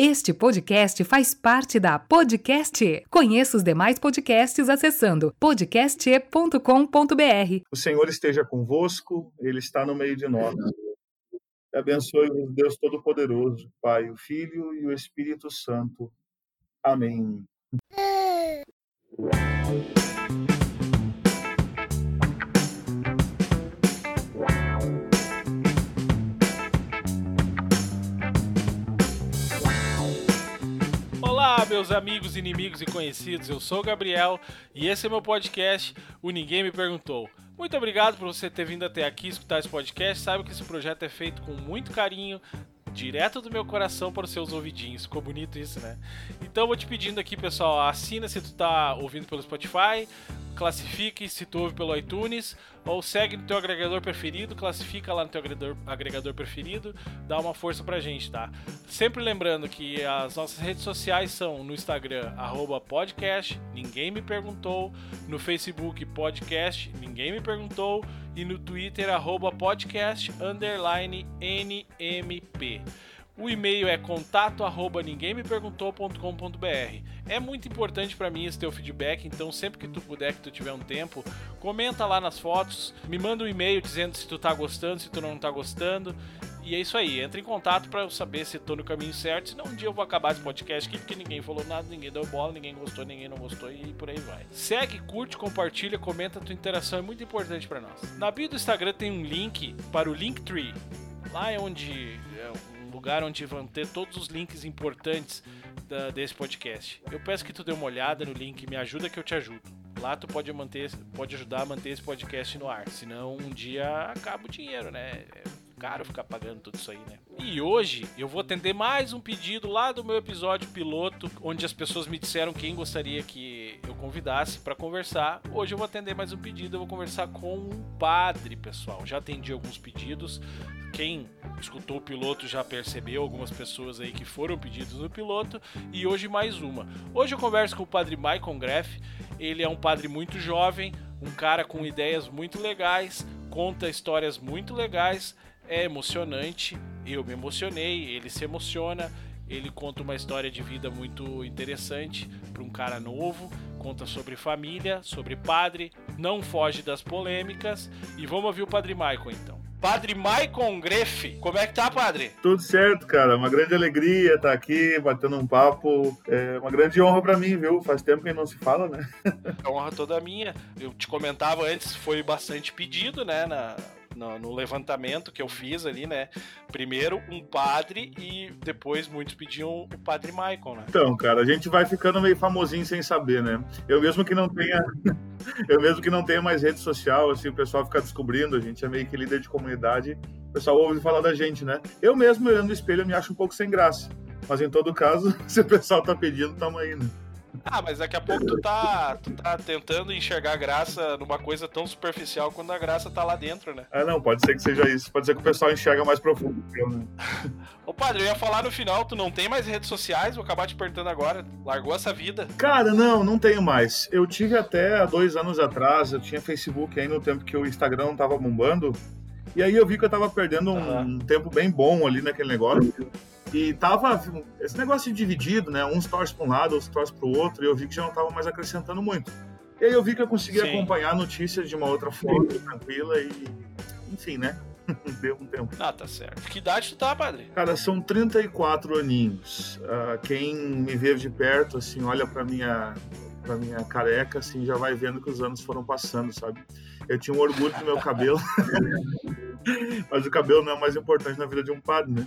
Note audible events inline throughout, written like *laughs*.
Este podcast faz parte da Podcast. Conheça os demais podcasts acessando podcast.com.br. O Senhor esteja convosco, Ele está no meio de nós. Abençoe-vos, Deus Todo-Poderoso, Pai, o Filho e o Espírito Santo. Amém. Olá, meus amigos, inimigos e conhecidos. Eu sou o Gabriel e esse é meu podcast, O Ninguém Me Perguntou. Muito obrigado por você ter vindo até aqui escutar esse podcast. Saiba que esse projeto é feito com muito carinho, direto do meu coração para os seus ouvidinhos. Ficou bonito isso, né? Então vou te pedindo aqui, pessoal, assina se tu tá ouvindo pelo Spotify, classifique se tu ouve pelo iTunes, ou segue no teu agregador preferido, classifica lá no teu agregador, agregador preferido, dá uma força pra gente, tá? Sempre lembrando que as nossas redes sociais são no Instagram, arroba podcast, ninguém me perguntou, no Facebook, podcast, ninguém me perguntou, e no Twitter, arroba podcast, underline NMP. O e-mail é contato arroba ninguém me perguntou.com.br. É muito importante para mim esse teu feedback, então sempre que tu puder, que tu tiver um tempo, comenta lá nas fotos, me manda um e-mail dizendo se tu tá gostando, se tu não tá gostando. E é isso aí, entra em contato para eu saber se tô no caminho certo, senão um dia eu vou acabar esse podcast aqui porque ninguém falou nada, ninguém deu bola, ninguém gostou, ninguém não gostou e por aí vai. Segue, curte, compartilha, comenta, a tua interação é muito importante para nós. Na bio do Instagram tem um link para o Linktree. Lá é onde é lugar onde vão ter todos os links importantes da, desse podcast. Eu peço que tu dê uma olhada no link, me ajuda que eu te ajudo. Lá tu pode manter, pode ajudar a manter esse podcast no ar, senão um dia acaba o dinheiro, né? É caro ficar pagando tudo isso aí, né? E hoje eu vou atender mais um pedido lá do meu episódio piloto, onde as pessoas me disseram quem gostaria que eu convidasse para conversar. Hoje eu vou atender mais um pedido, eu vou conversar com um padre, pessoal. Já atendi alguns pedidos. Quem escutou o piloto já percebeu algumas pessoas aí que foram pedidos no piloto e hoje mais uma. Hoje eu converso com o padre Michael Greff. Ele é um padre muito jovem, um cara com ideias muito legais, conta histórias muito legais é emocionante. Eu me emocionei, ele se emociona. Ele conta uma história de vida muito interessante para um cara novo. Conta sobre família, sobre padre, não foge das polêmicas. E vamos ouvir o Padre Michael então. Padre Maicon Greff, como é que tá, padre? Tudo certo, cara. Uma grande alegria estar aqui, batendo um papo. É uma grande honra para mim, viu? Faz tempo que não se fala, né? *laughs* A honra toda minha. Eu te comentava antes, foi bastante pedido, né? Na, no, no, levantamento que eu fiz ali, né? Primeiro um padre e depois muitos pediam o padre Michael, né? Então, cara, a gente vai ficando meio famosinho sem saber, né? Eu mesmo que não tenha. *laughs* eu mesmo que não tenha mais rede social, assim, o pessoal fica descobrindo, a gente é meio que líder de comunidade, o pessoal ouve falar da gente, né? Eu mesmo, olhando no espelho, eu me acho um pouco sem graça. Mas em todo caso, *laughs* se o pessoal tá pedindo, tamo aí, né? Ah, mas daqui a pouco tu tá, tu tá tentando enxergar a graça numa coisa tão superficial quando a graça tá lá dentro, né? Ah, não, pode ser que seja isso. Pode ser que o pessoal enxerga mais profundo. Né? Ô, padre, eu ia falar no final, tu não tem mais redes sociais? Vou acabar te perguntando agora. Largou essa vida? Cara, não, não tenho mais. Eu tive até há dois anos atrás, eu tinha Facebook aí no tempo que o Instagram não tava bombando. E aí eu vi que eu tava perdendo um, tempo bem bom ali naquele negócio. E tava esse negócio dividido, né? Uns torcem para um lado, outros torcem para o outro, e eu vi que já não tava mais acrescentando muito. E aí eu vi que eu conseguia Sim. acompanhar notícias de uma outra forma, tranquila, e enfim, né? *laughs* Deu um tempo. Ah, tá certo. Que idade tu tá, padre? Cara, são 34 aninhos. Uh, quem me vê de perto, assim, olha pra minha, pra minha careca, assim, já vai vendo que os anos foram passando, sabe? Eu tinha um orgulho do meu cabelo. *laughs* *laughs* Mas o cabelo não é o mais importante na vida de um padre, né?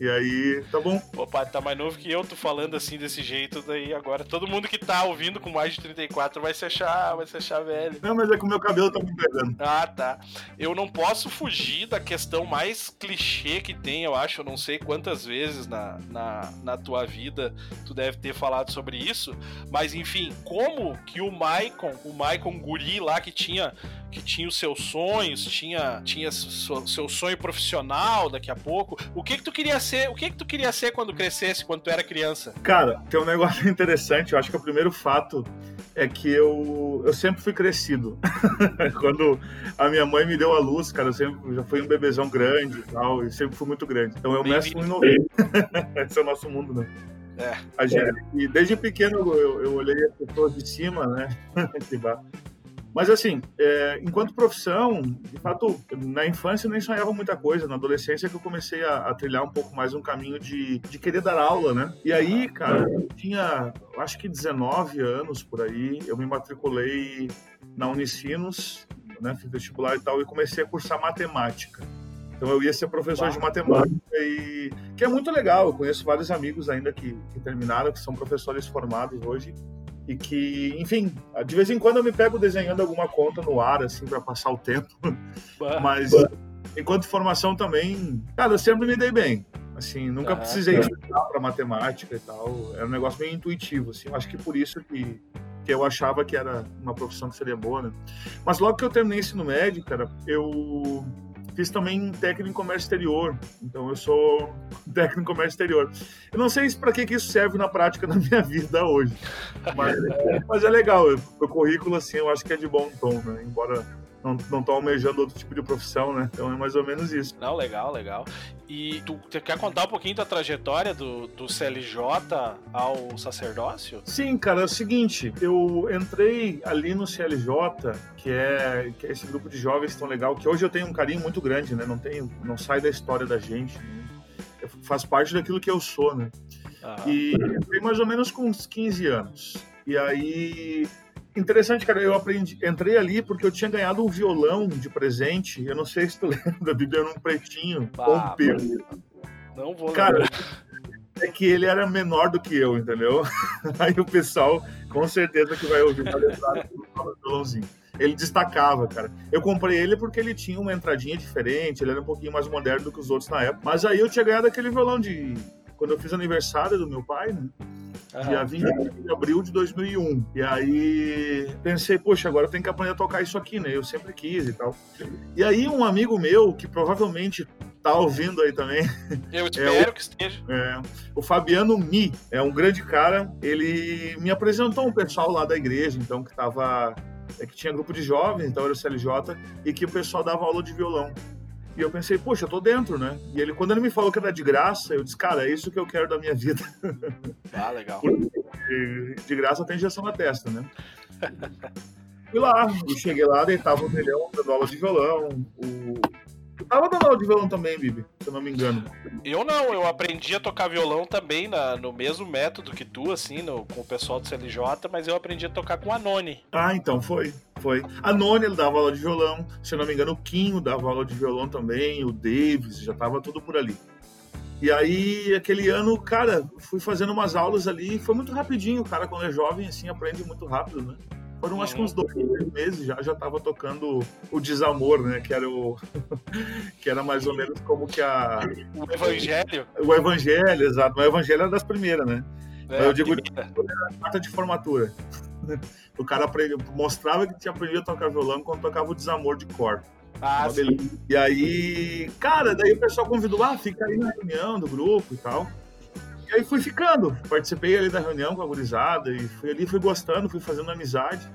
E aí, tá bom. O padre tá mais novo que eu, tô falando assim desse jeito, daí agora todo mundo que tá ouvindo com mais de 34 vai se achar, vai se achar velho. Não, mas é que o meu cabelo tá me pegando. Ah, tá. Eu não posso fugir da questão mais clichê que tem, eu acho, eu não sei quantas vezes na, na, na tua vida tu deve ter falado sobre isso, mas enfim, como que o Maicon, o Maicon guri lá que tinha que tinha os seus sonhos, tinha, tinha seu, seu sonho profissional daqui a pouco. O que que tu queria ser? O que que tu queria ser quando crescesse, quando tu era criança? Cara, tem um negócio *laughs* interessante. Eu acho que o primeiro fato é que eu, eu sempre fui crescido. *laughs* Quando a minha mãe me deu a luz, cara, eu sempre já fui um bebezão grande e tal, e sempre fui muito grande. Então eu meço 1,90. *laughs* Esse é o nosso mundo, né? É. A gente, é. E desde pequeno eu, eu olhei as pessoas de cima, né? Mas assim, é, enquanto profissão, de fato, na infância eu nem sonhava muita coisa. Na adolescência que eu comecei a, a trilhar um pouco mais um caminho de, de querer dar aula, né? E aí, cara, eu tinha, acho que 19 anos por aí, eu me matriculei na Unicinos, né? Fiz vestibular e tal, e comecei a cursar matemática. Então eu ia ser professor de matemática e que é muito legal. Eu conheço vários amigos ainda que, que terminaram, que são professores formados hoje e que, enfim, de vez em quando eu me pego desenhando alguma conta no ar, assim, para passar o tempo. *laughs* Mas, enquanto formação também, cara, eu sempre me dei bem. Assim, nunca precisei estudar para matemática e tal. Era um negócio bem intuitivo, assim. Eu acho que por isso que, que eu achava que era uma profissão que seria boa, né? Mas logo que eu terminei ensino médio, cara, eu Fiz também técnico em comércio exterior, então eu sou técnico em comércio exterior. Eu não sei para que, que isso serve na prática *laughs* da minha vida hoje, mas, mas é legal. O currículo, assim, eu acho que é de bom tom, né? Embora não, tô almejando outro tipo de profissão, né? Então é mais ou menos isso. Não, legal, legal. E tu, quer contar um pouquinho da trajetória do, do CLJ ao sacerdócio? Sim, cara, é o seguinte, eu entrei ali no CLJ, que é, que é esse grupo de jovens tão legal, que hoje eu tenho um carinho muito grande, né? Não, tenho, não sai da história da gente, né? faz parte daquilo que eu sou, né? Ah. E entrei mais ou menos com uns 15 anos. E aí Interessante, cara, eu aprendi, entrei ali porque eu tinha ganhado um violão de presente. Eu não sei se tu *laughs* lembra, Bíblia era um pretinho ah, ou um pelo. Não vou Cara, é que ele era menor do que eu, entendeu? *laughs* Aí o pessoal, com certeza que vai ouvir, do violãozinho. Ele destacava, cara. Eu comprei ele porque ele tinha uma entradinha diferente, ele era um pouquinho mais moderno do que os outros na época. Mas aí eu tinha ganhado aquele violão de quando eu fiz aniversário do meu pai, né? Uhum. Dia 20 de abril de 2001. E aí pensei, poxa, agora eu tenho que aprender a tocar isso aqui, né? Eu sempre quis e tal. E aí um amigo meu, que provavelmente tá ouvindo aí também. *laughs* Eu espero é o, que esteja. É, o Fabiano Mi, é um grande cara. Ele me apresentou um pessoal lá da igreja, então, que tava. É, que tinha grupo de jovens, então era o CLJ, e que o pessoal dava aula de violão. E eu pensei, poxa, eu tô dentro, né? E ele, quando ele me falou que era de graça, eu disse, cara, é isso que eu quero da minha vida. *laughs* Ah, legal. Porque de graça tem injeção na testa, né? Fui lá, eu cheguei lá, deitava o milhão, dando aula de violão. O... Tu tava dando aula de violão também, Bibi, se eu não me engano. Eu não, eu aprendi a tocar violão também na, no mesmo método que tu, assim, no, com o pessoal do CLJ, mas eu aprendi a tocar com a Noni. Ah, então foi foi. A Noni ele dava aula de violão, se eu não me engano, o Quinho dava aula de violão também, o Davis, já tava tudo por ali. E aí, aquele ano, cara, fui fazendo umas aulas ali, foi muito rapidinho, o cara, quando é jovem, assim, aprende muito rápido, né? Foram acho que uns dois meses já, já tava tocando o Desamor, né? Que era o. *laughs* que era mais ou menos como que a. O Evangelho. O Evangelho, exato. O Evangelho era das primeiras, né? É, eu digo, carta de formatura. *laughs* o cara mostrava que tinha aprendido a tocar violão quando tocava o desamor de cor. Ah, sim. E aí, cara, daí o pessoal convidou, ah, fica aí na reunião do grupo e tal. E aí fui ficando, participei ali da reunião com a gurizada e fui ali, fui gostando, fui fazendo amizade.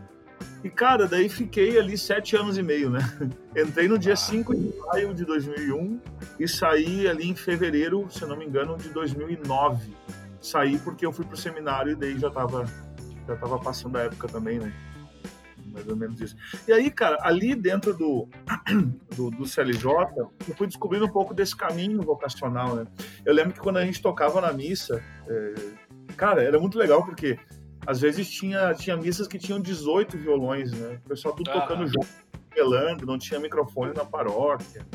E, cara, daí fiquei ali sete anos e meio, né? *laughs* Entrei no dia 5 de maio de 2001 e saí ali em fevereiro, se não me engano, de 2009. Saí porque eu fui pro seminário e daí já tava já tava passando a época também, né? Mais ou menos isso. E aí, cara, ali dentro do, *clears throat* do, do CLJ, eu fui descobrindo um pouco desse caminho vocacional, né? Eu lembro que quando a gente tocava na missa, é, cara, era muito legal porque às vezes tinha, tinha missas que tinham 18 violões, né? O pessoal tudo ah. tocando junto, pelando, não tinha microfone na paróquia.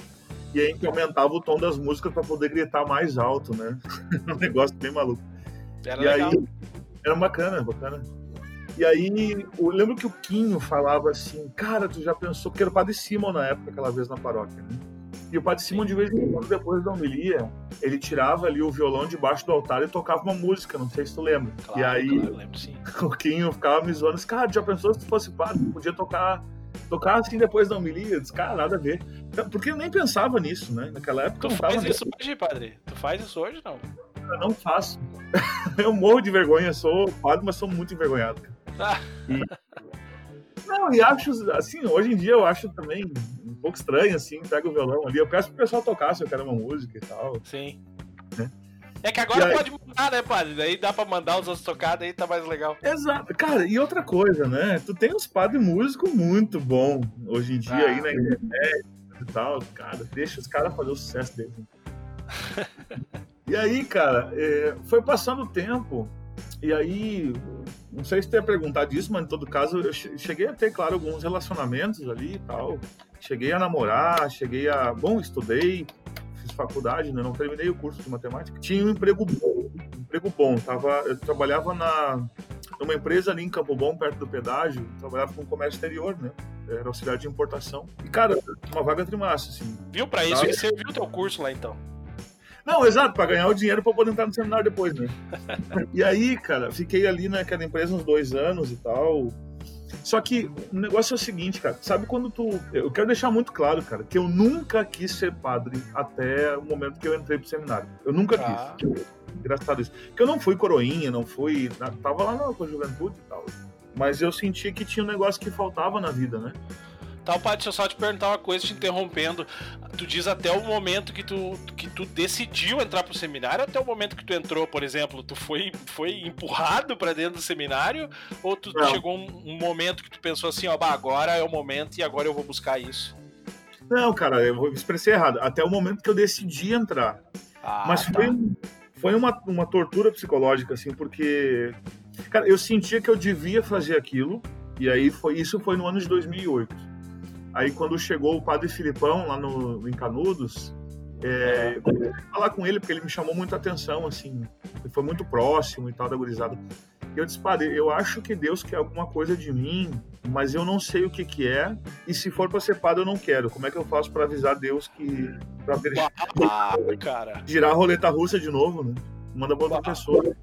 E aí gente aumentava o tom das músicas para poder gritar mais alto, né? *laughs* um negócio bem maluco. Era e legal. aí era bacana, bacana. E aí, eu lembro que o Quinho falava assim, cara, tu já pensou, porque era o Padre Simon na época, aquela vez na paróquia, né? E o Padre Simon, de vez em quando, depois da homilia, ele tirava ali o violão debaixo do altar e tocava uma música, não sei se tu lembra. Claro, e aí, claro, lembro, *laughs* o Quinho ficava me zoando, disse, cara, já pensou se tu fosse padre, podia tocar, tocar assim depois da homilia? Disse, cara, nada a ver. Porque eu nem pensava nisso, né? Naquela época tu não faz isso hoje, padre? Tu faz isso hoje, não? Eu não faço. *laughs* eu morro de vergonha, sou padre, mas sou muito envergonhado. E... *laughs* Não, e acho, assim, hoje em dia eu acho também um pouco estranho, assim, pega o violão ali. Eu peço pro pessoal tocar se eu quero uma música e tal. Sim. Né? É que agora aí... pode mandar, né, padre? Daí dá pra mandar os outros tocar, daí tá mais legal. Exato. Cara, e outra coisa, né? Tu tem uns padres músicos muito bom hoje em dia ah. aí na internet e tal. Cara, deixa os caras fazer o sucesso deles. *laughs* e aí, cara, é, foi passando o tempo, e aí, não sei se tu ia perguntar disso, mas em todo caso, eu cheguei a ter, claro, alguns relacionamentos ali e tal. Cheguei a namorar, cheguei a. Bom, estudei, faculdade, né? Não terminei o curso de matemática. Tinha um emprego bom, um emprego bom. Tava, eu trabalhava na numa empresa ali em Campo Bom, perto do pedágio, trabalhava com comércio exterior, né? Era auxiliar de importação. E, cara, uma vaga trimassa, assim. Viu pra isso? Você viu o teu curso lá, então? Não, exato, para ganhar o dinheiro para poder entrar no seminário depois, né? *laughs* e aí, cara, fiquei ali naquela empresa uns dois anos e tal. Só que o negócio é o seguinte, cara. Sabe quando tu. Eu quero deixar muito claro, cara, que eu nunca quis ser padre até o momento que eu entrei pro seminário. Eu nunca ah. quis. Engraçado isso. Porque eu não fui coroinha, não fui. Tava lá na, com a juventude e tal. Mas eu senti que tinha um negócio que faltava na vida, né? Tal, Pai, deixa eu só te perguntar uma coisa, te interrompendo. Tu diz até o momento que tu, que tu decidiu entrar pro seminário, até o momento que tu entrou, por exemplo, tu foi, foi empurrado para dentro do seminário? Ou tu Não. chegou um, um, momento que tu pensou assim, ó, bah, agora é o momento e agora eu vou buscar isso? Não, cara, eu expressei errado. Até o momento que eu decidi entrar. Ah, Mas tá. foi, foi uma, uma tortura psicológica, assim, porque. Cara, eu sentia que eu devia fazer aquilo. E aí foi isso foi no ano de 2008. Aí quando chegou o padre Filipão lá no, em Canudos, é, eu falar com ele porque ele me chamou muita atenção, assim, ele foi muito próximo e tal da gurizada. E eu disse, padre, eu acho que Deus quer alguma coisa de mim, mas eu não sei o que que é, e se for para ser padre eu não quero. Como é que eu faço para avisar Deus que para ah, cara. girar a roleta russa de novo, né? Manda para outra pessoa.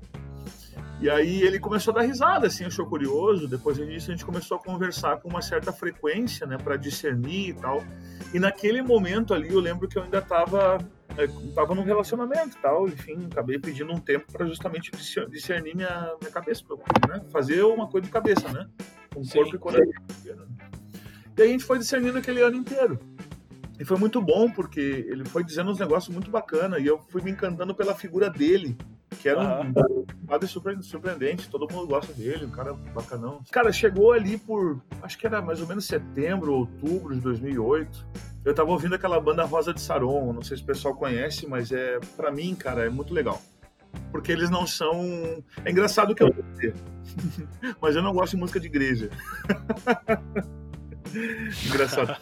E aí ele começou a dar risada, assim, achou curioso. Depois disso a gente começou a conversar com uma certa frequência, né, para discernir e tal. E naquele momento ali eu lembro que eu ainda estava é, tava num relacionamento e tal, enfim, acabei pedindo um tempo para justamente discernir minha, minha cabeça, né? fazer uma coisa de cabeça, né? Com Sim. corpo e coração. E aí a gente foi discernindo aquele ano inteiro. E foi muito bom, porque ele foi dizendo uns negócios muito bacana e eu fui me encantando pela figura dele, que era um padre surpreendente, todo mundo gosta dele, um cara bacanão. Cara, chegou ali por, acho que era mais ou menos setembro, outubro de 2008. Eu tava ouvindo aquela banda Rosa de Saron, não sei se o pessoal conhece, mas é, para mim, cara, é muito legal. Porque eles não são. É engraçado que eu vou dizer, *laughs* mas eu não gosto de música de igreja. *laughs* *laughs* Engraçado.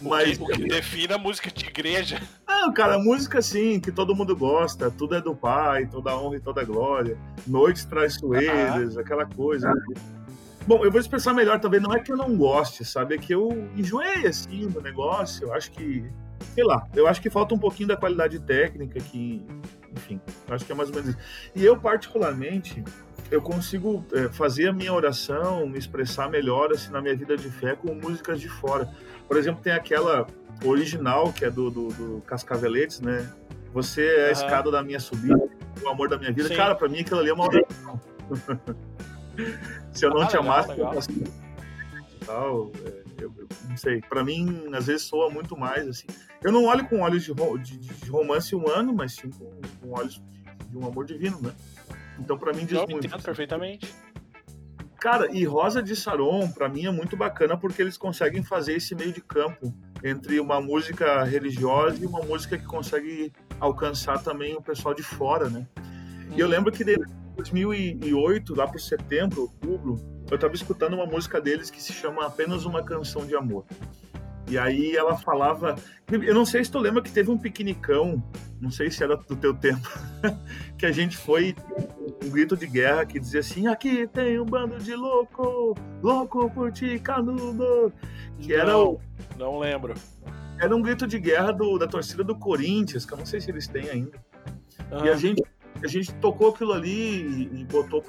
Mas... o, que, o que define a música de igreja. Não, cara, música assim, que todo mundo gosta, tudo é do Pai, toda honra e toda glória, noites traiçoeiras, ah. aquela coisa. Bom, eu vou expressar melhor também, não é que eu não goste, sabe? É que eu enjoei assim do negócio, eu acho que, sei lá, eu acho que falta um pouquinho da qualidade técnica que, enfim, acho que é mais ou menos isso. E eu, particularmente, eu consigo é, fazer a minha oração, me expressar melhor assim, na minha vida de fé com músicas de fora. Por exemplo, tem aquela original que é do, do, do Cascaveletes, né? Você é a escada da minha subida, o amor da minha vida. Sim. Cara, para mim aquilo ali é uma oração. *laughs* Se eu não ah, te legal, amasse, legal. Eu tal, é, eu, eu, não sei. Para mim, às vezes soa muito mais assim. Eu não olho com olhos de, de, de romance humano, mas sim com, com olhos de, de um amor divino, né? Então, para mim, diz Não, muito. Entendo perfeitamente. Cara, e Rosa de Saron, para mim, é muito bacana porque eles conseguem fazer esse meio de campo entre uma música religiosa e uma música que consegue alcançar também o pessoal de fora, né? E eu lembro que em 2008, lá por setembro, outubro, eu estava escutando uma música deles que se chama Apenas uma Canção de Amor. E aí ela falava. Eu não sei se tu lembra que teve um piquenicão, não sei se era do teu tempo, *laughs* que a gente foi um grito de guerra que dizia assim: aqui tem um bando de louco, louco por ti, canudo. Que não, era o. Não lembro. Era um grito de guerra do, da torcida do Corinthians, que eu não sei se eles têm ainda. Uhum. E a gente, a gente tocou aquilo ali e, e botou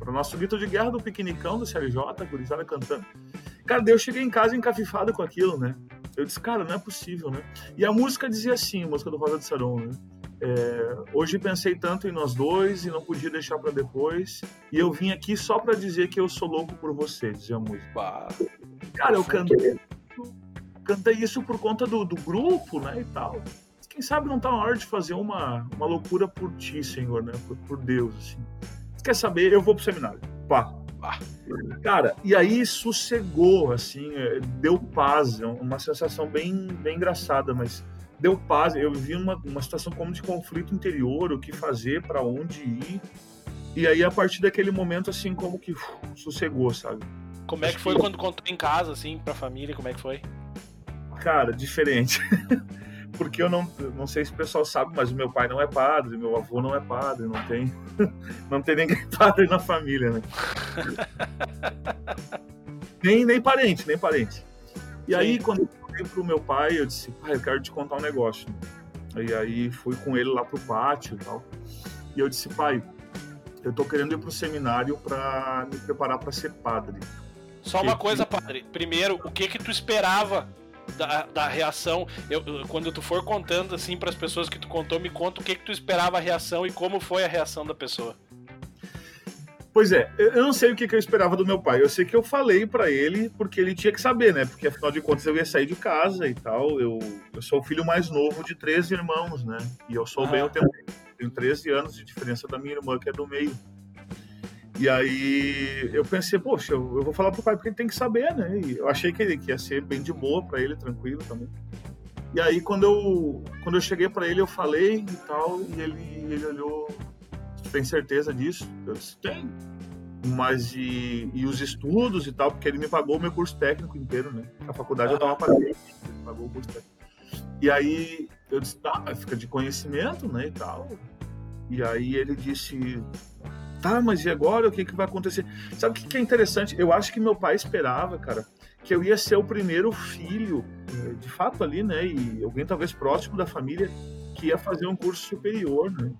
para o nosso grito de guerra do piquenicão do CLJ, a gurizada cantando. Cara, daí eu cheguei em casa encafifado com aquilo, né? Eu disse, cara, não é possível, né? E a música dizia assim, a música do Rosa de Saron, né? É, hoje pensei tanto em nós dois e não podia deixar para depois. E eu vim aqui só para dizer que eu sou louco por você, dizia a música. Bah, Cara, eu cantei, cantei isso por conta do, do grupo, né, e tal. Quem sabe não tá na hora de fazer uma, uma loucura por ti, Senhor, né, por, por Deus, assim. Quer saber? Eu vou pro seminário. Pá. Cara, e aí sossegou, assim, é, deu paz, é uma sensação bem, bem engraçada, mas deu paz. Eu vi uma, uma situação como de conflito interior, o que fazer, para onde ir. E aí, a partir daquele momento, assim, como que uf, sossegou, sabe? Como é que foi quando contou em casa, assim, pra família? Como é que foi? Cara, diferente. *laughs* Porque eu não, não sei se o pessoal sabe, mas o meu pai não é padre, meu avô não é padre, não tem, *laughs* não tem ninguém *laughs* padre na família, né? *laughs* nem, nem parente, nem parente. E Sim. aí, quando falei pro meu pai, eu disse, pai, eu quero te contar um negócio. E aí fui com ele lá pro pátio e tal. E eu disse, pai, eu tô querendo ir pro seminário para me preparar para ser padre. Só uma coisa, padre. Primeiro, o que que tu esperava da, da reação? Eu, quando tu for contando assim para as pessoas que tu contou, me conta o que que tu esperava a reação e como foi a reação da pessoa. Pois é, eu não sei o que, que eu esperava do meu pai. Eu sei que eu falei para ele porque ele tinha que saber, né? Porque afinal de contas eu ia sair de casa e tal. Eu, eu sou o filho mais novo de 13 irmãos, né? E eu sou ah. bem, eu tenho, tenho 13 anos de diferença da minha irmã, que é do meio. E aí eu pensei, poxa, eu, eu vou falar pro pai porque ele tem que saber, né? E eu achei que, ele, que ia ser bem de boa para ele, tranquilo também. E aí quando eu, quando eu cheguei para ele, eu falei e tal, e ele, ele olhou tem certeza disso? Eu disse, tem. Mas e, e os estudos e tal, porque ele me pagou o meu curso técnico inteiro, né? A faculdade eu tava pagando, ele pagou o curso técnico. E aí eu disse, tá, fica de conhecimento, né, e tal. E aí ele disse, tá, mas e agora o que, que vai acontecer? Sabe o que, que é interessante? Eu acho que meu pai esperava, cara, que eu ia ser o primeiro filho, eh, de fato ali, né, e alguém talvez próximo da família, que ia fazer um curso superior, né?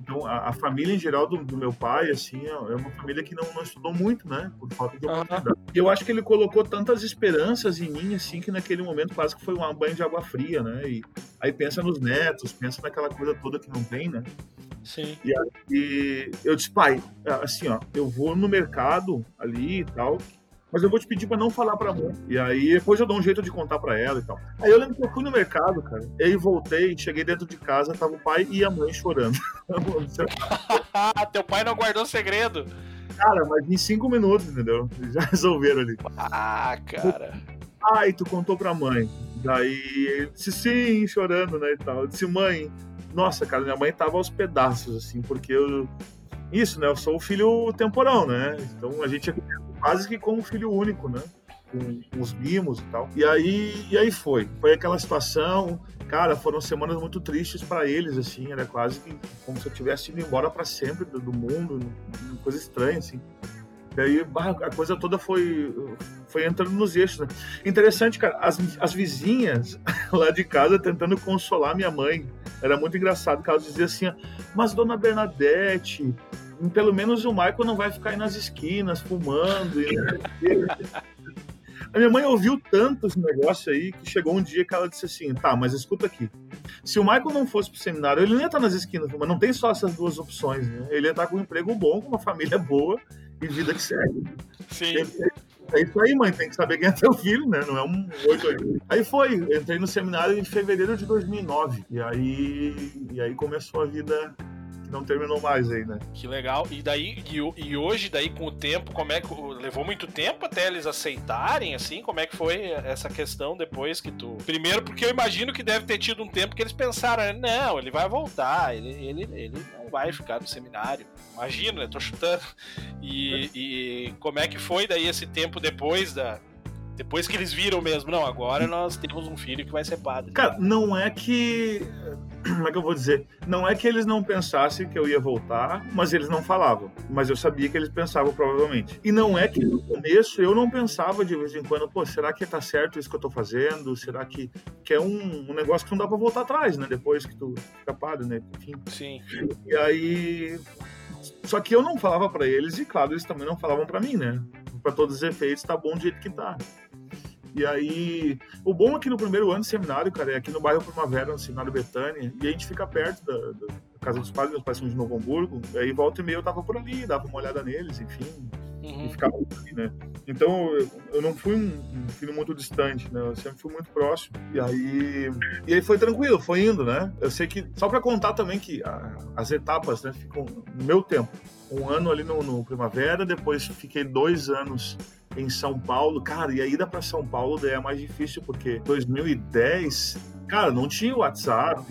Então, a, a, família em geral do, do, meu pai, assim, é, é uma família que não, não estudou muito, né? Por falta de oportunidade. E eu acho que ele colocou tantas esperanças em mim, assim, que naquele momento quase que foi um banho de água fria, né? E aí pensa nos netos, pensa naquela coisa toda que não tem, né? Sim. E, aí, eu disse, pai, assim, ó, eu vou no mercado ali e tal, mas eu vou te pedir para não falar pra mãe. E aí depois eu dou um jeito de contar para ela e tal. Aí eu lembro que eu fui no mercado, cara. E aí voltei, cheguei dentro de casa, tava o pai e a mãe chorando. *laughs* Teu pai não guardou segredo. Cara, mas em cinco minutos, entendeu? Já resolveram ali. Ah, cara. Ai, tu contou pra mãe. Daí ele disse sim, chorando, né, e tal. Eu disse, mãe, nossa, cara, minha mãe tava aos pedaços, assim, porque eu. Isso, né? Eu sou o filho temporão, né? Então a gente é quase que como filho único, né? Com, os mimos e tal. E aí, e aí foi. Foi aquela situação. Cara, foram semanas muito tristes para eles, assim. Era quase que como se eu tivesse ido embora para sempre do, do mundo. Coisa estranha, assim. E aí a coisa toda foi, foi entrando nos eixos. Né? Interessante, cara, as, as vizinhas *laughs* lá de casa tentando consolar minha mãe. Era muito engraçado, que elas diziam assim, mas dona Bernadette, pelo menos o Michael não vai ficar aí nas esquinas fumando. E... A minha mãe ouviu tanto esse negócio aí que chegou um dia que ela disse assim: tá, mas escuta aqui. Se o Michael não fosse pro seminário, ele não ia estar nas esquinas, mas não tem só essas duas opções, né? Ele ia estar com um emprego bom, com uma família boa e vida que segue. Sim. É isso aí, mãe. Tem que saber quem é teu filho, né? Não é um 8 8. Aí foi. Entrei no seminário em fevereiro de 2009. E aí, e aí começou a vida não terminou mais aí, né? Que legal. E daí, e, e, hoje, daí, com o tempo, como é que. Levou muito tempo até eles aceitarem, assim? Como é que foi essa questão depois que tu. Primeiro, porque eu imagino que deve ter tido um tempo que eles pensaram, né? Não, ele vai voltar, ele, ele, ele não vai ficar no seminário. Imagino, né? Tô chutando. E, e como é que foi daí esse tempo depois da, depois que eles viram mesmo, não, agora nós temos um filho que vai ser padre. Cara, não é que. Como é que eu vou dizer? Não é que eles não pensassem que eu ia voltar, mas eles não falavam. Mas eu sabia que eles pensavam provavelmente. E não é que no começo eu não pensava de vez em quando, pô, será que tá certo isso que eu tô fazendo? Será que, que é um, um negócio que não dá pra voltar atrás, né? Depois que tu fica padre, né? Enfim. Sim. E aí. Só que eu não falava para eles, e claro, eles também não falavam para mim, né? Para todos os efeitos, tá bom do jeito que tá. E aí, o bom é que no primeiro ano de seminário, cara, é aqui no bairro Primavera, no seminário Betânia, e a gente fica perto da, da casa dos pais, meus pais são de Novo Hamburgo, e aí volta e meia eu tava por ali, dava uma olhada neles, enfim, uhum. e ficava ali, né? Então, eu, eu não fui um, um, filho muito distante, né? Eu sempre fui muito próximo. E aí, e aí foi tranquilo, foi indo, né? Eu sei que, só para contar também que a, as etapas, né, ficam no meu tempo. Um ano ali no, no Primavera, depois fiquei dois anos em São Paulo. Cara, e a ida para São Paulo daí é mais difícil, porque 2010, cara, não tinha WhatsApp,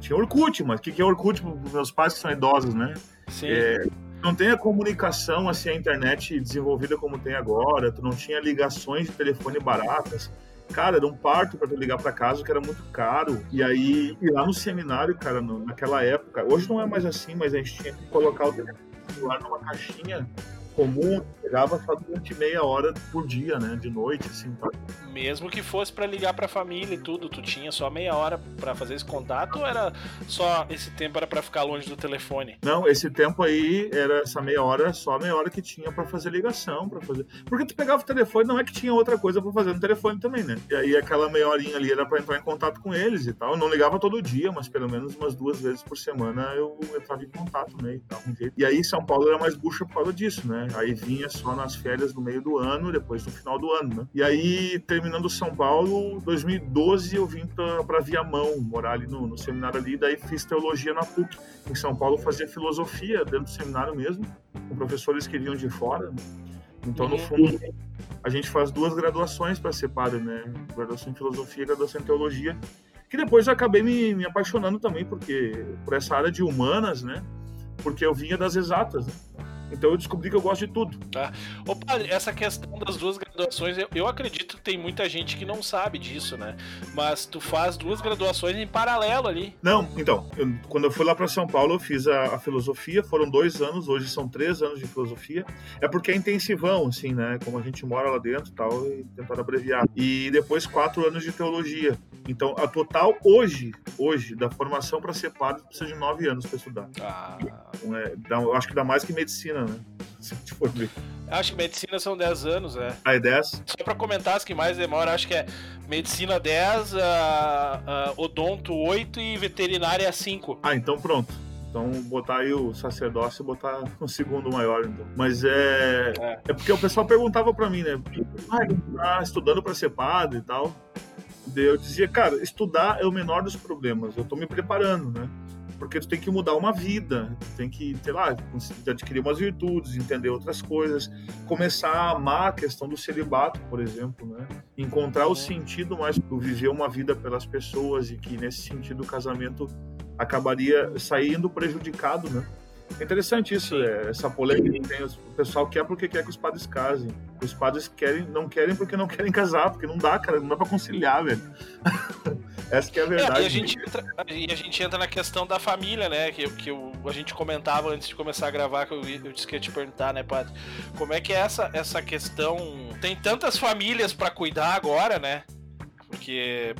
tinha Orkut, mas o que, que é Orkut para meus pais que são idosos, né? Sim. É, não tem a comunicação assim, a internet desenvolvida como tem agora, tu não tinha ligações de telefone baratas. Cara, era um parto para tu ligar para casa que era muito caro. E aí, e lá no seminário, cara, no, naquela época, hoje não é mais assim, mas a gente tinha que colocar o telefone celular numa caixinha comum, pegava só durante meia hora por dia, né? De noite, assim. Tá? Mesmo que fosse para ligar pra família e tudo, tu tinha só meia hora para fazer esse contato ou era só esse tempo era para ficar longe do telefone? Não, esse tempo aí era essa meia hora, só a meia hora que tinha para fazer ligação, para fazer. Porque tu pegava o telefone, não é que tinha outra coisa para fazer no telefone também, né? E aí aquela meia horinha ali era para entrar em contato com eles e tal. Eu não ligava todo dia, mas pelo menos umas duas vezes por semana eu entrava em contato, né? E, tal, e aí São Paulo era mais bucha por causa disso, né? Aí vinha só nas férias no meio do ano, depois no final do ano, né? E aí, terminando São Paulo, 2012 eu vim para Viamão, morar ali no, no, seminário ali, daí fiz teologia na PUC. Em São Paulo fazia filosofia dentro do seminário mesmo, com professores que vinham de fora. Né? Então, no uhum. fundo, a gente faz duas graduações para ser padre, né? Graduação em filosofia e graduação em teologia. Que depois eu acabei me, me apaixonando também porque por essa área de humanas, né? Porque eu vinha das exatas, né? Então eu descobri que eu gosto de tudo. Tá. Ô, padre, essa questão das duas graduações, eu, eu, acredito que tem muita gente que não sabe disso, né? Mas tu faz duas graduações em paralelo ali. Não, então, eu, quando eu fui lá para São Paulo, eu fiz a, a, filosofia, foram dois anos, hoje são três anos de filosofia. É porque é intensivão, assim, né? Como a gente mora lá dentro e tal, e tentar abreviar. E depois quatro anos de teologia. Então, a total hoje, hoje, da formação para ser padre, precisa de nove anos para estudar. Ah. Então, é, dá, eu acho que dá mais que medicina, né? Se for ver. Acho que medicina são 10 anos, né? Ah, é 10? Só pra comentar as que mais demoram, acho que é medicina 10, uh, uh, odonto 8 e veterinária 5. Ah, então pronto. Então, botar aí o sacerdócio e botar *laughs* um segundo maior, então. Mas é. É, é porque o pessoal perguntava pra mim, né? Ah, tá estudando pra ser padre e tal. Eu dizia, cara, estudar é o menor dos problemas. Eu tô me preparando, né? Porque tu tem que mudar uma vida, tu tem que, sei lá, adquirir umas virtudes, entender outras coisas, começar a amar a questão do celibato, por exemplo, né? Encontrar o sentido mais do viver uma vida pelas pessoas e que nesse sentido o casamento acabaria saindo prejudicado, né? É interessante isso, é, essa polêmica que tem. O pessoal quer porque quer que os padres casem. Os padres querem, não querem porque não querem casar, porque não dá, cara, não dá pra conciliar, velho. *laughs* Essa que é a verdade. É, e, a gente entra, e a gente entra na questão da família, né? Que, que eu, a gente comentava antes de começar a gravar, que eu, eu disse que ia te perguntar, né, padre? Como é que é essa, essa questão? Tem tantas famílias para cuidar agora, né? Porque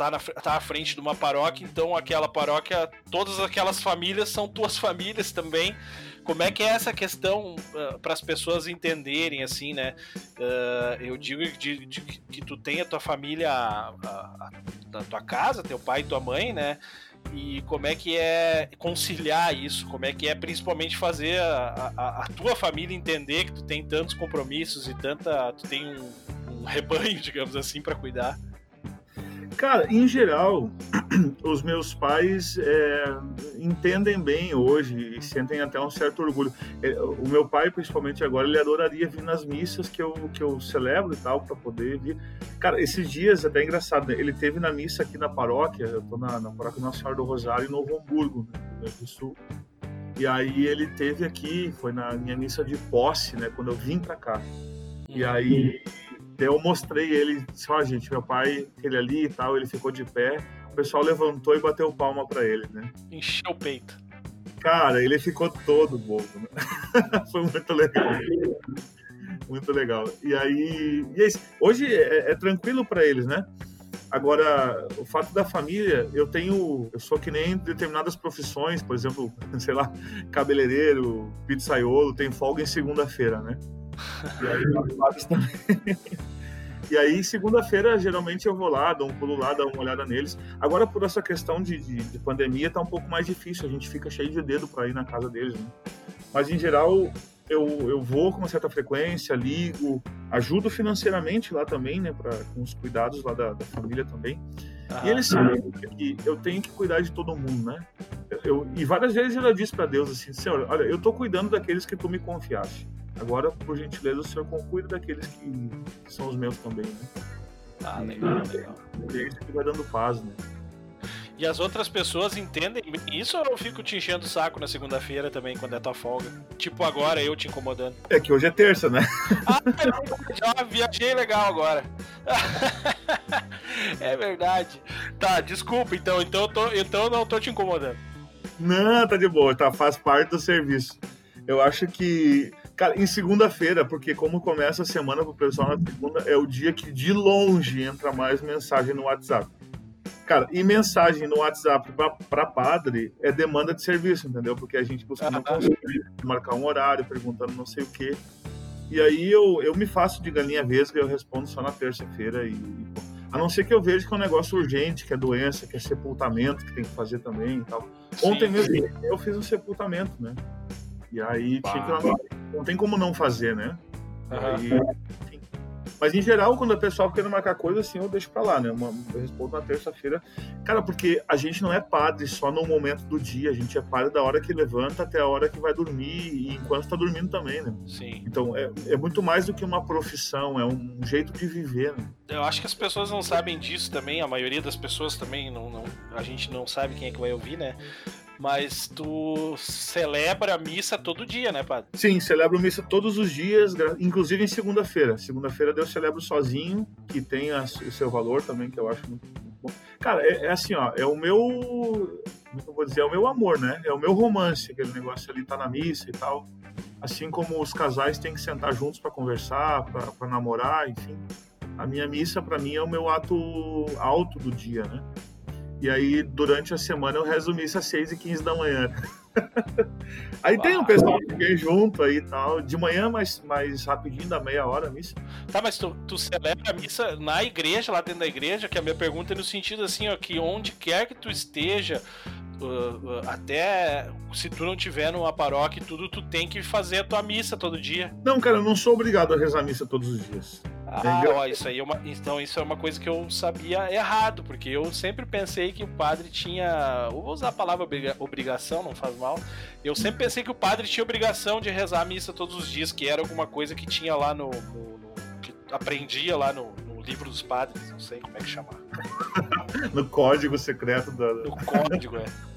tá, na, tá à frente de uma paróquia, então aquela paróquia, todas aquelas famílias são tuas famílias também. Como é que é essa questão uh, ah, para as pessoas entenderem, assim, né? Uh, eu digo de, de, que tu tem a tua família na tua casa, teu pai e tua mãe, né? E como é que é conciliar isso? Como é que é principalmente fazer a, a, a tua família entender que tu tem tantos compromissos e tanta. tu tem um, um rebanho, *laughs* digamos assim, para cuidar? Cara, em geral, *clears throat* os meus pais é, entendem bem hoje e sentem até um certo orgulho. É, o meu pai, principalmente agora, ele adoraria vir nas missas que eu, que eu celebro e tal, para poder vir. Cara, esses dias, até é engraçado, né? ele teve na missa aqui na paróquia, eu tô na, na paróquia Nossa Senhora do Rosário, em Novo Hamburgo, né, Rio Grande do Sul. E aí ele teve aqui, foi na minha missa de posse, né, quando eu vim para cá. E aí eu mostrei ele, disse, ó, gente, meu pai, ele ali e tal, ele ficou de pé. O pessoal levantou e bateu palma para ele, né? Encheu o peito. Cara, ele ficou todo bobo, né? *laughs* Foi muito legal. muito legal. E aí, e é hoje é, é tranquilo para eles, né? Agora, o fato da família, eu tenho. Eu sou que nem determinadas profissões, por exemplo, *laughs* sei lá, cabeleireiro, pizzaiolo, tem folga em segunda-feira, né? E aí. E aí, segunda-feira, geralmente eu vou lá, dou um pulo lá, dou uma olhada neles. Agora, por essa questão de, de, de pandemia, tá um pouco mais difícil. A gente fica cheio de dedo para ir na casa deles, né? Mas, em geral, eu, eu vou com uma certa frequência, ligo, ajudo financeiramente lá também, né, pra, com os cuidados lá da, da família também. Ah, e eles sabem que eu tenho que cuidar de todo mundo, né? Eu, e várias vezes eu já disse para Deus assim, Senhor, olha, eu tô cuidando daqueles que tu me confiaste. Agora, por gentileza, o Senhor cuida daqueles que, que são os meus também, né? Ah, legal, legal. E é isso que vai dando paz, né? E as outras pessoas entendem isso ou eu fico te enchendo o saco na segunda-feira também, quando é tua folga? Tipo agora, eu te incomodando. É que hoje é terça, né? ah, já viajei legal agora. *laughs* é verdade. Tá, desculpa, então, então, eu tô, então eu não tô te incomodando. Não, tá de boa, tá, faz parte do serviço. Eu acho que Cara, em segunda-feira, porque como começa a semana pro pessoal na segunda, é o dia que de longe entra mais mensagem no WhatsApp. Cara, e mensagem no WhatsApp para padre é demanda de serviço, entendeu? Porque a gente consegue marcar um horário, perguntando não sei o quê. E aí eu, eu me faço de galinha vesga, eu respondo só na terça-feira e, a não ser que eu veja que é um negócio urgente, que é doença, que é sepultamento, que tem que fazer também e tal. Sim, Ontem mesmo sim. eu fiz um sepultamento, né? E aí tinha que não tem como não fazer, né? Aí, mas em geral, quando a pessoa quer marcar coisa, assim, eu deixo pra lá, né? Uma, eu respondo na terça-feira. Cara, porque a gente não é padre só no momento do dia, a gente é padre da hora que levanta até a hora que vai dormir e enquanto tá dormindo também, né? Sim. Então é, é muito mais do que uma profissão, é um jeito de viver, né? Eu acho que as pessoas não sabem disso também, a maioria das pessoas também, não, não a gente não sabe quem é que vai ouvir, né? Mas tu celebra a missa todo dia, né, padre? Sim, celebro missa todos os dias, inclusive em segunda-feira. Segunda-feira eu celebro sozinho, que tem o seu valor também, que eu acho muito, muito bom. Cara, é, é, assim, ó, é o meu. Como eu vou dizer? É o meu amor, né? É o meu romance, aquele negócio ali tá na missa e tal. Assim como os casais têm que sentar juntos para conversar, para namorar, enfim. A minha missa, para mim, é o meu ato alto do dia, né? E aí, durante a semana, eu rezo missa às 6 e 15 da manhã. *laughs* aí tem um pessoal que vem junto aí e tal. De manhã, mais, mais rapidinho, da meia hora a missa. Tá, mas tu, tu celebra a missa na igreja, lá dentro da igreja, que a minha pergunta é no sentido assim, ó, que onde quer que tu esteja, Uh, uh, até se tu não tiver numa paróquia e tudo, tu tem que fazer a tua missa todo dia. Não, cara, eu não sou obrigado a rezar missa todos os dias. Ah, ó, isso aí é uma, então isso é uma coisa que eu sabia errado, porque eu sempre pensei que o padre tinha, vou usar a palavra obrigação, não faz mal. Eu sempre pensei que o padre tinha obrigação de rezar a missa todos os dias, que era alguma coisa que tinha lá no, no, no que aprendia lá no, no, livro dos padres, não sei como é que chamar. *laughs* no código secreto da. No código, é. *laughs*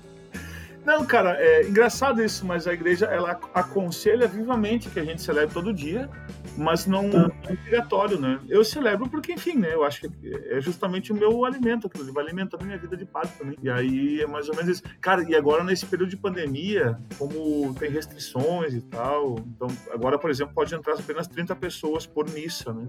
Não, cara, é engraçado isso, mas a igreja ela aconselha vivamente que a gente celebre todo dia, mas não é obrigatório, né? Eu celebro porque, enfim, né? Eu acho que é justamente o meu alimento, aquilo vai alimentando a minha vida de padre também. E aí é mais ou menos isso. Cara, e agora nesse período de pandemia, como tem restrições e tal, então agora, por exemplo, pode entrar apenas 30 pessoas por missa, né?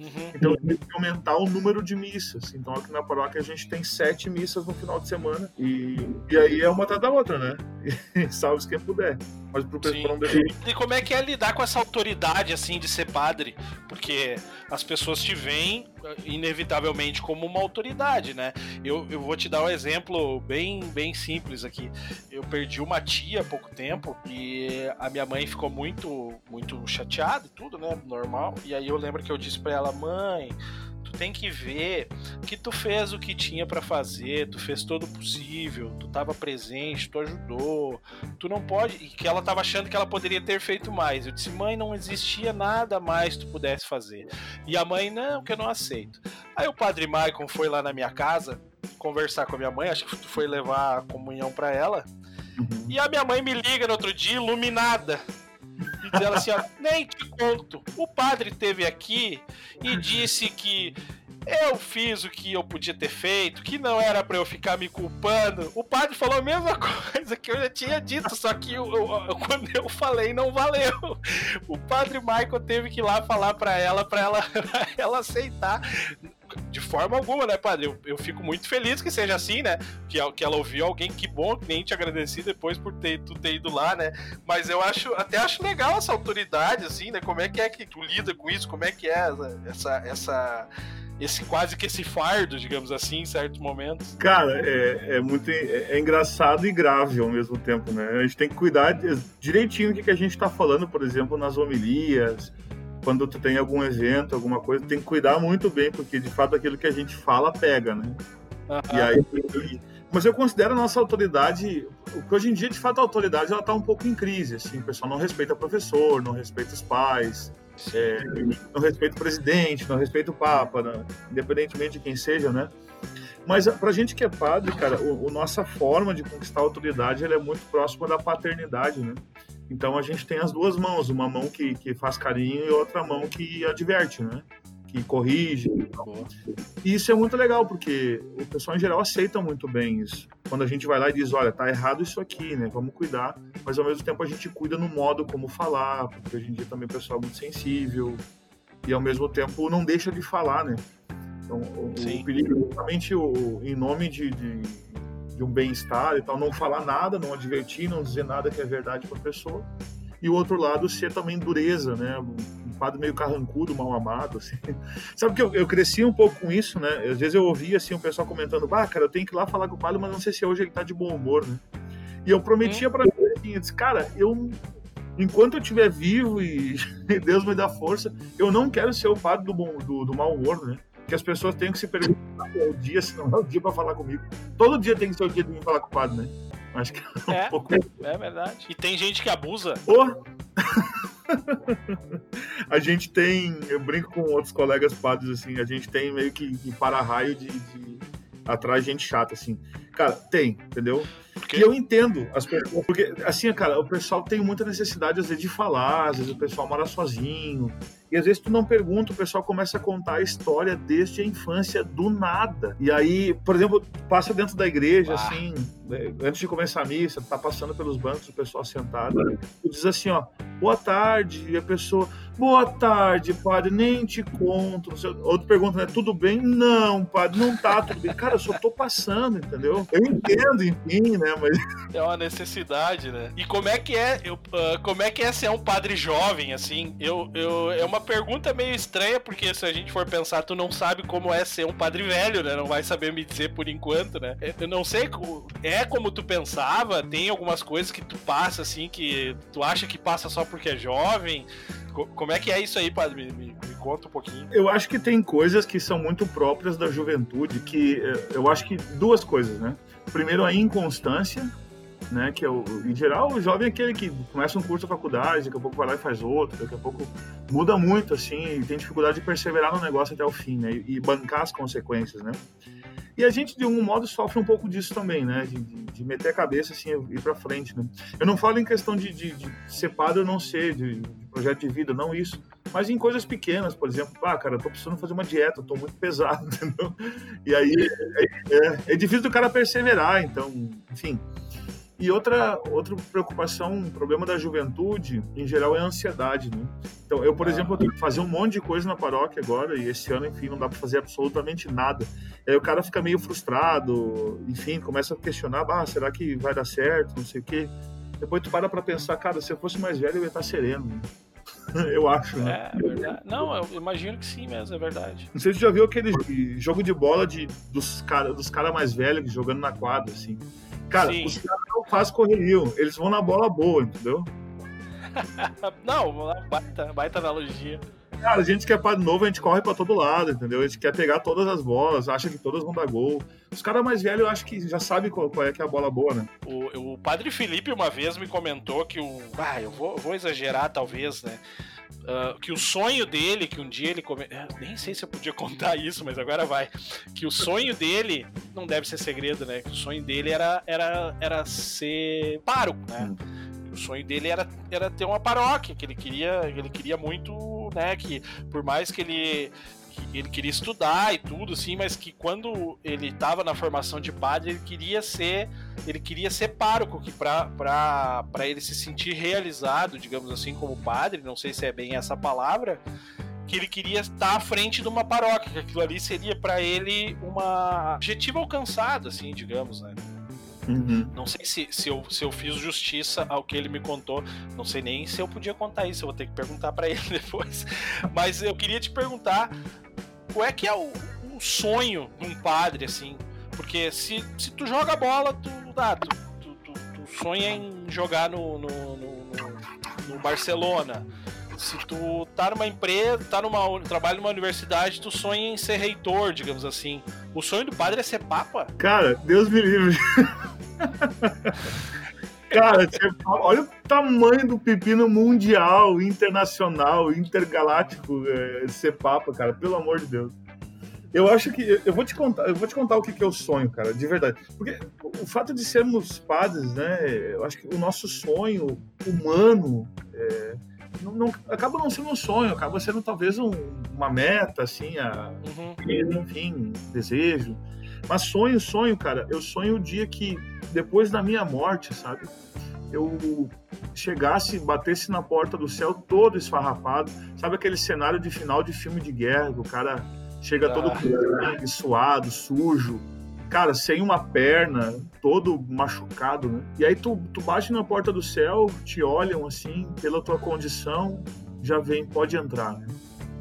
Uhum. Então tem que aumentar o número de missas. Então aqui na paróquia a gente tem sete missas no final de semana. E, e aí é uma atrás da outra, né? *laughs* salve quem puder. Mas pro pessoal não E como é que é lidar com essa autoridade, assim, de ser padre? Porque as pessoas te veem, inevitavelmente, como uma autoridade, né? Eu, eu vou te dar um exemplo bem, bem simples aqui. Eu perdi uma tia há pouco tempo e a minha mãe ficou muito, muito chateada e tudo, né? Normal. E aí eu lembro que eu disse para ela, mãe tem que ver que tu fez o que tinha para fazer, tu fez todo o possível, tu tava presente, tu ajudou, tu não pode. E que ela tava achando que ela poderia ter feito mais. Eu disse, mãe, não existia nada mais que tu pudesse fazer. E a mãe, não, que eu não aceito. Aí o padre Maicon foi lá na minha casa conversar com a minha mãe, acho que tu foi levar a comunhão para ela. Uhum. E a minha mãe me liga no outro dia, iluminada e dizendo assim, ó, nem te conto. O padre teve aqui e disse que eu fiz o que eu podia ter feito, que não era para eu ficar me culpando. O padre falou a mesma *laughs* coisa que eu já tinha dito, só que eu, eu, quando eu falei não valeu. O padre Michael teve que ir lá falar para ela, para ela, *laughs* ela aceitar. De forma alguma, né, padre? Eu, eu fico muito feliz que seja assim, né? Que, que ela ouviu alguém, que bom, que nem te agradeci depois por ter, tu ter ido lá, né? Mas eu acho, até acho legal essa autoridade, assim, né? Como é que é que tu lida com isso? Como é que é essa, essa esse quase que esse fardo, digamos assim, em certos momentos. Cara, é, é muito é, é, engraçado e grave ao mesmo tempo, né? A gente tem que cuidar direitinho do que, que a gente está falando, por exemplo, nas homilias, quando tu tem algum evento, alguma coisa, tem que cuidar muito bem, porque de fato aquilo que a gente fala pega, né? Uhum. E aí, mas eu considero a nossa autoridade, que hoje em dia, de fato, a autoridade ela está um pouco em crise, assim, o pessoal não respeita o professor, não respeita os pais, é, não respeita o presidente, não respeita o papa, né? independentemente de quem seja, né? Mas pra gente que é padre, cara, o, o nossa forma de conquistar a autoridade, é muito próxima da paternidade, né? Então a gente tem as duas mãos, uma mão que, que faz carinho e outra mão que adverte, né? Que corrige. E isso é muito legal, porque o pessoal em geral aceita muito bem isso. Quando a gente vai lá e diz, olha, tá errado isso aqui, né? Vamos cuidar. Mas ao mesmo tempo a gente cuida no modo como falar, porque hoje em dia também o pessoal é muito sensível. E ao mesmo tempo não deixa de falar, né? Então, o, o perigo é justamente o, em nome de, de de um bem-estar e tal, não falar nada, não advertir, não dizer nada que é verdade para a pessoa. E o outro lado ser também dureza, né? Um padre meio carrancudo, mal amado, assim. *laughs* Sabe que eu, eu cresci um pouco com isso, né? Às vezes eu ouvia assim o pessoal comentando, bah, cara, eu tenho que ir lá falar com o padre, mas não sei se hoje ele tá de bom humor, né? E eu prometia para ele assim, eu disse, cara, eu enquanto eu estiver vivo *laughs* e Deus me dá força, eu não quero ser o padre do, bom, do, do mau humor, né? Que as pessoas têm que se perguntar é o dia, se não é o dia para falar comigo. Todo dia tem que ser o dia de me falar com o padre, né? Acho que é, um é, pouco... é verdade. E tem gente que abusa. Oh! *laughs* a gente tem, eu brinco com outros colegas padres, assim, a gente tem meio que, que para-raio de, de atrás gente chata, assim. Cara, tem, entendeu? E eu entendo as pessoas, porque, assim, cara, o pessoal tem muita necessidade, às vezes, de falar, às vezes o pessoal mora sozinho, e às vezes tu não pergunta, o pessoal começa a contar a história desde a infância do nada. E aí, por exemplo, passa dentro da igreja, ah. assim, né, antes de começar a missa, tá passando pelos bancos, o pessoal sentado, tu diz assim, ó, boa tarde, e a pessoa, boa tarde, padre, nem te conto. Outro pergunta, né, tudo bem? Não, padre, não tá tudo bem. Cara, eu só tô passando, entendeu? Eu entendo, enfim, né, mas... É uma necessidade, né? E como é que é, eu, uh, como é que é ser um padre jovem, assim? Eu, eu, é uma pergunta meio estranha, porque se a gente for pensar, tu não sabe como é ser um padre velho, né? Não vai saber me dizer por enquanto, né? Eu não sei, é como tu pensava? Tem algumas coisas que tu passa, assim, que tu acha que passa só porque é jovem? Como é que é isso aí, padre? Me, me, me, conta um pouquinho. Eu acho que tem coisas que são muito próprias da juventude, que eh, eu acho que duas coisas, né? Primeiro, a inconstância, né? Que é o, em geral, o jovem é aquele que começa um curso da faculdade, daqui a pouco vai lá e faz outro, daqui a pouco muda muito, assim, e tem dificuldade de perseverar no negócio até o fim, né? E, e bancar as consequências, né? E a gente, de algum modo, sofre um pouco disso também, né? De, de, de meter a cabeça, assim, e ir pra frente, né? Eu não falo em questão de, de, de ser padre ou não ser, de, de, projeto de vida, não isso. Mas em coisas pequenas, por exemplo, ah, cara, eu tô precisando fazer uma dieta, eu tô muito pesado, *laughs* entendeu? E aí é, é, é difícil do cara perseverar, então, enfim. E outra, outra preocupação, um problema da juventude, em geral, é a ansiedade, né? Então, eu, por ah. exemplo, eu tenho que fazer um monte de coisa na paróquia agora, e esse ano, enfim, não dá para fazer absolutamente nada. Aí o cara fica meio frustrado, enfim, começa a questionar, ah, será que vai dar certo, não sei o quê. Depois tu para pra pensar, cara, se eu fosse mais velho, eu ia estar sereno, né? *laughs* eu acho, né? É, é, verdade. Não, eu imagino que sim mesmo, é verdade. Não sei se você já viu aquele jogo de bola de, dos caras dos cara mais velhos jogando na quadra, assim. Cara, Sim. os caras não fazem correria, eles vão na bola boa, entendeu? *laughs* não, baita, baita analogia. Cara, a gente que é padre novo, a gente corre pra todo lado, entendeu? A gente quer pegar todas as bolas, acha que todas vão dar gol. Os caras mais velhos, eu acho que já sabem qual, qual, é que é a bola boa, né? O, o padre Felipe uma vez me comentou que o. Ah, eu vou, vou exagerar, talvez, né? Uh, que o sonho dele, que um dia ele come... É, nem sei se eu podia *laughs* contar isso, mas agora vai. Que o sonho dele, não deve ser segredo, né? Que o sonho dele era, era, era ser pároco, né? Hum. O sonho dele era, era ter uma paróquia, que ele queria, ele queria muito, né? Que por mais que ele que ele queria estudar e tudo, assim, mas que quando ele estava na formação de padre, ele queria ser, ele queria ser pároco, que para ele se sentir realizado, digamos assim, como padre, não sei se é bem essa palavra, que ele queria estar à frente de uma paróquia, que aquilo ali seria para ele uma objetivo alcançado, assim, digamos, né? Uhum. Não sei se, se, eu, se eu fiz justiça ao que ele me contou. Não sei nem se eu podia contar isso. Eu vou ter que perguntar para ele *laughs* depois. Mas eu queria te perguntar qual é que é o, o sonho de um padre, assim. Porque se, se tu joga bola, tu, ah, tu, tu, tu, tu sonha em jogar no, no, no, no Barcelona se tu tá numa empresa, tá numa trabalho numa universidade, tu sonha em ser reitor, digamos assim. O sonho do padre é ser papa? Cara, Deus me livre. *laughs* Cara, olha o tamanho do pepino mundial, internacional, intergaláctico é, ser papa, cara, pelo amor de Deus. Eu acho que eu vou te contar, eu vou te contar o que, que é o sonho, cara, de verdade. Porque o fato de sermos padres, né? Eu acho que o nosso sonho humano é, não, não, acaba não sendo um sonho, acaba sendo talvez um, uma meta, assim, a, uhum. enfim, um desejo. Mas sonho, sonho, cara, eu sonho o dia que, depois da minha morte, sabe? Eu chegasse, batesse na porta do céu todo esfarrapado. Sabe aquele cenário de final de filme de guerra, que o cara chega ah. todo suado, sujo, cara, sem uma perna, todo machucado, né? E aí tu, tu bate na porta do céu, te olham assim, pela tua condição, já vem, pode entrar, né?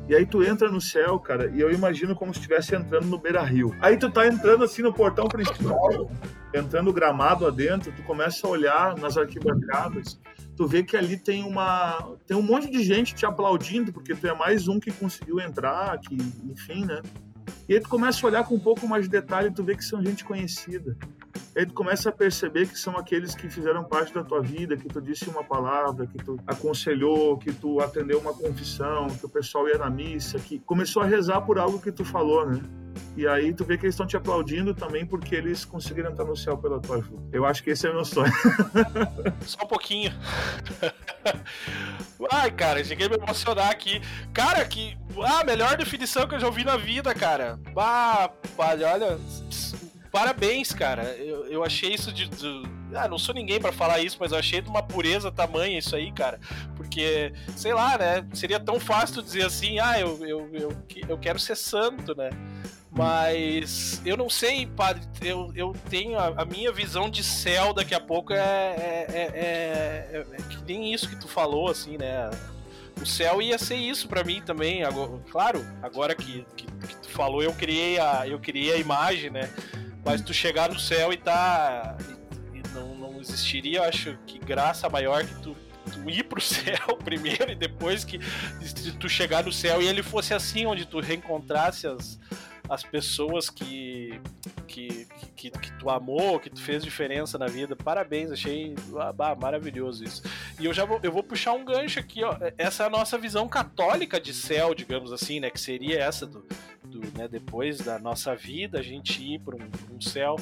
E aí tu entra no céu, cara, e eu imagino como se estivesse entrando no Beira Rio. Aí tu tá entrando assim no portão principal, entrando gramado adentro, tu começa a olhar nas arquibancadas, tu vê que ali tem uma tem um monte de gente te aplaudindo porque tu é mais um que conseguiu entrar, que enfim, né? E aí tu começa a olhar com um pouco mais de detalhe tu vê que são gente conhecida. Aí tu começa a perceber que são aqueles que fizeram parte da tua vida, que tu disse uma palavra, que tu aconselhou, que tu atendeu uma confissão, que o pessoal ia na missa, que começou a rezar por algo que tu falou, né? E aí tu vê que eles estão te aplaudindo também porque eles conseguiram entrar no céu pela tua ajuda. Eu acho que esse é o meu sonho. *laughs* Só um pouquinho. *laughs* Ai, cara, cheguei a me emocionar aqui. Cara, que. Ah, melhor definição que eu já ouvi na vida, cara. Ah, olha. Parabéns, cara. Eu, eu achei isso de, de. Ah, não sou ninguém para falar isso, mas eu achei de uma pureza tamanha isso aí, cara. Porque, sei lá, né? Seria tão fácil dizer assim, ah, eu, eu, eu, eu quero ser santo, né? Mas eu não sei, padre. Eu, eu tenho a, a minha visão de céu daqui a pouco é, é, é, é, é que nem isso que tu falou, assim, né? O céu ia ser isso para mim também. Agora, claro, agora que, que, que, tu falou, eu criei, a, eu criei a imagem, né? Mas tu chegar no céu e tá. E, e não, não existiria, eu acho que graça maior que tu tu ir pro *laughs* céu primeiro e depois que tu chegar no céu e ele fosse assim, onde tu reencontrasse as, as pessoas que, que, que, que, tu amou, que tu fez diferença na vida. Parabéns, achei ah, maravilhoso isso. E eu já vou, eu vou puxar um gancho aqui, ó. Essa é a nossa visão católica de céu, digamos assim, né? Que seria essa do, né, depois da nossa vida, a gente ir para um, um, céu.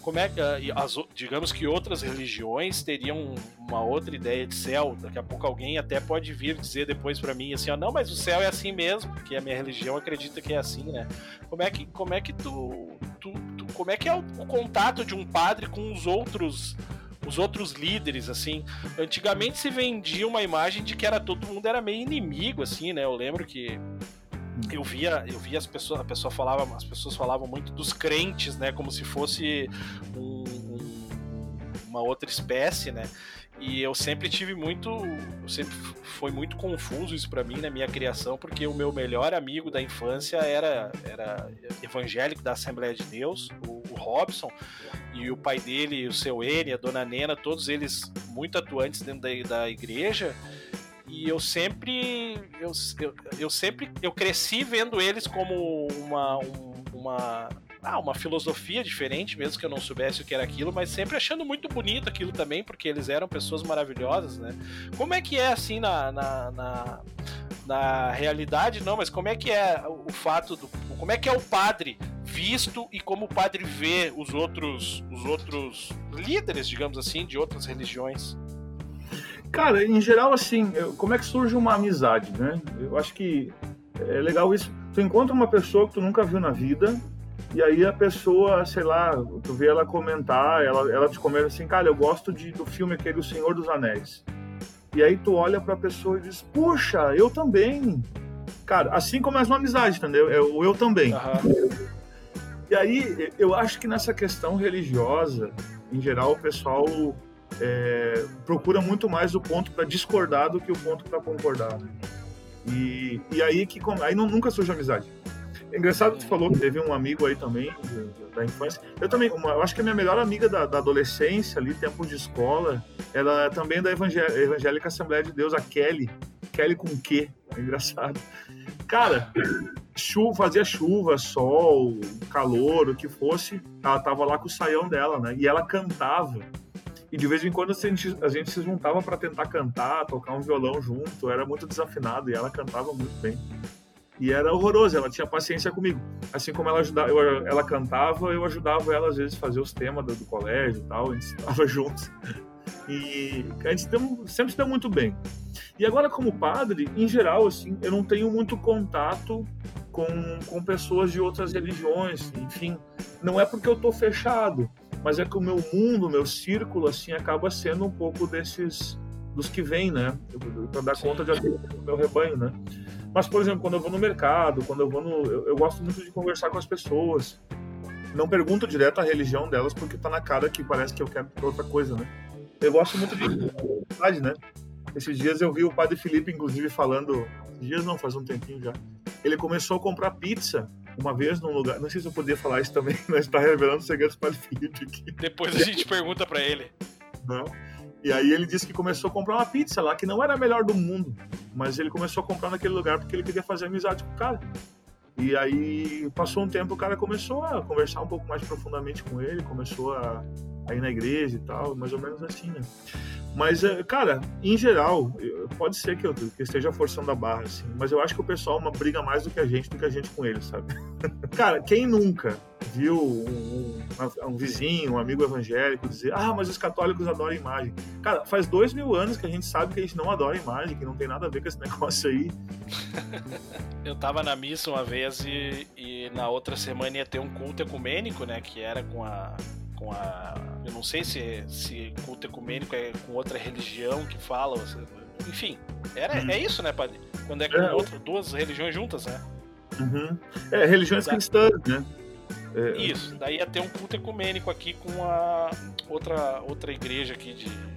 Como é que, ah, as, digamos que outras religiões teriam uma outra ideia de céu. Daqui a pouco alguém até pode vir dizer depois para mim assim, ó, não, mas o céu é assim mesmo, porque a minha religião acredita que é assim, né? Como é que, como é que tu, tu, tu como é que é o, o contato de um padre com os outros os outros líderes, assim. Antigamente se vendia uma imagem de que era todo mundo era meio inimigo, assim, né? Eu lembro que eu via, eu via as pessoas, a pessoa falava, as pessoas falavam muito dos crentes, né? Como se fosse um, um, uma outra espécie, né? E eu sempre tive muito. Sempre foi muito confuso isso para mim na minha criação, porque o meu melhor amigo da infância era, era evangélico da Assembleia de Deus, o, o Robson, e o pai dele, o seu N, a dona Nena, todos eles muito atuantes dentro da, da igreja. E eu sempre. Eu, eu, eu sempre. Eu cresci vendo eles como uma. Um, uma ah, uma filosofia diferente, mesmo que eu não soubesse o que era aquilo, mas sempre achando muito bonito aquilo também, porque eles eram pessoas maravilhosas, né? Como é que é assim na, na, na, na realidade, não, mas como é que é o fato do. Como é que é o padre visto e como o padre vê os outros, os outros líderes, digamos assim, de outras religiões? Cara, em geral, assim, como é que surge uma amizade, né? Eu acho que é legal isso. Tu encontra uma pessoa que tu nunca viu na vida, e aí a pessoa, sei lá, tu vê ela comentar, ela, ela te comenta assim, cara, eu gosto de, do filme aquele O Senhor dos Anéis. E aí tu olha para a pessoa e diz, puxa, eu também. Cara, assim começa uma amizade, entendeu? Eu, eu também. Uhum. E aí, eu acho que nessa questão religiosa, em geral, o pessoal é, procura muito mais o ponto para discordar do que o ponto para concordar. E, e aí que aí não, nunca surge amizade. É engraçado que tu falou que teve um amigo aí também da infância. Eu também, uma, eu acho que a minha melhor amiga da, da adolescência, ali, tempo de escola, ela é também da Evangélica Assembleia de Deus, a Kelly. Kelly com Q, é engraçado. Cara, chuva, fazia chuva, sol, calor, o que fosse, ela tava lá com o saião dela, né? E ela cantava. E de vez em quando a gente, a gente se juntava para tentar cantar, tocar um violão junto. era muito desafinado e ela cantava muito bem. E era horroroso, ela tinha paciência comigo. Assim como ela ajudava, eu, ela cantava, eu ajudava ela às vezes a fazer os temas do, do colégio e tal, a gente *laughs* estava juntos. E a gente deu, sempre se deu muito bem. E agora, como padre, em geral, assim, eu não tenho muito contato com, com pessoas de outras religiões, enfim. Não é porque eu tô fechado, mas é que o meu mundo, o meu círculo, assim, acaba sendo um pouco desses dos que vêm, né? Para dar conta de do meu rebanho, né? Mas, por exemplo, quando eu vou no mercado, quando eu vou no. Eu, eu, gosto muito de conversar com as pessoas. Não pergunto direto a religião delas, porque tá na cara que parece que eu quero outra coisa, né? Eu gosto muito de *laughs* verdade, né? Esses dias eu vi o padre Felipe, inclusive, falando. Dias não, faz um tempinho já. Ele começou a comprar pizza uma vez num lugar. Não sei se eu podia falar isso também, *laughs* mas está revelando segredos para o Felipe aqui. Depois a gente pergunta para ele. Não. E aí ele disse que começou a comprar uma pizza lá, que não era a melhor do mundo, mas ele começou a comprar naquele lugar porque ele queria fazer amizade com o cara. E aí passou um tempo, o cara começou a conversar um pouco mais profundamente com ele, começou a, a ir na igreja e tal, mais ou menos assim, né? Mas, é, cara, em geral, pode ser que eu, que esteja forçando a barra, assim, mas eu acho que o pessoal uma briga mais do que a gente, do que a gente com eles, sabe? *laughs* cara, quem nunca viu um, um, um, vizinho, um amigo evangélico dizer: Ah, mas os católicos adoram imagem. Cara, faz dois mil anos que a gente sabe que a gente não adora imagem, que não tem nada a ver com esse *laughs* negócio aí. eu tava na missa uma vez e, e na outra semana ia ter um culto ecumênico, né? Que era com a com a. Eu não sei se, se culto ecumênico é com outra religião que fala. Enfim, era, uhum. é isso, né, padre? Quando é com é. Outra, duas religiões juntas, né? Uhum. É, religiões da... cristãs, né? É... Isso, daí ia ter um culto ecumênico aqui com a outra, outra igreja aqui de.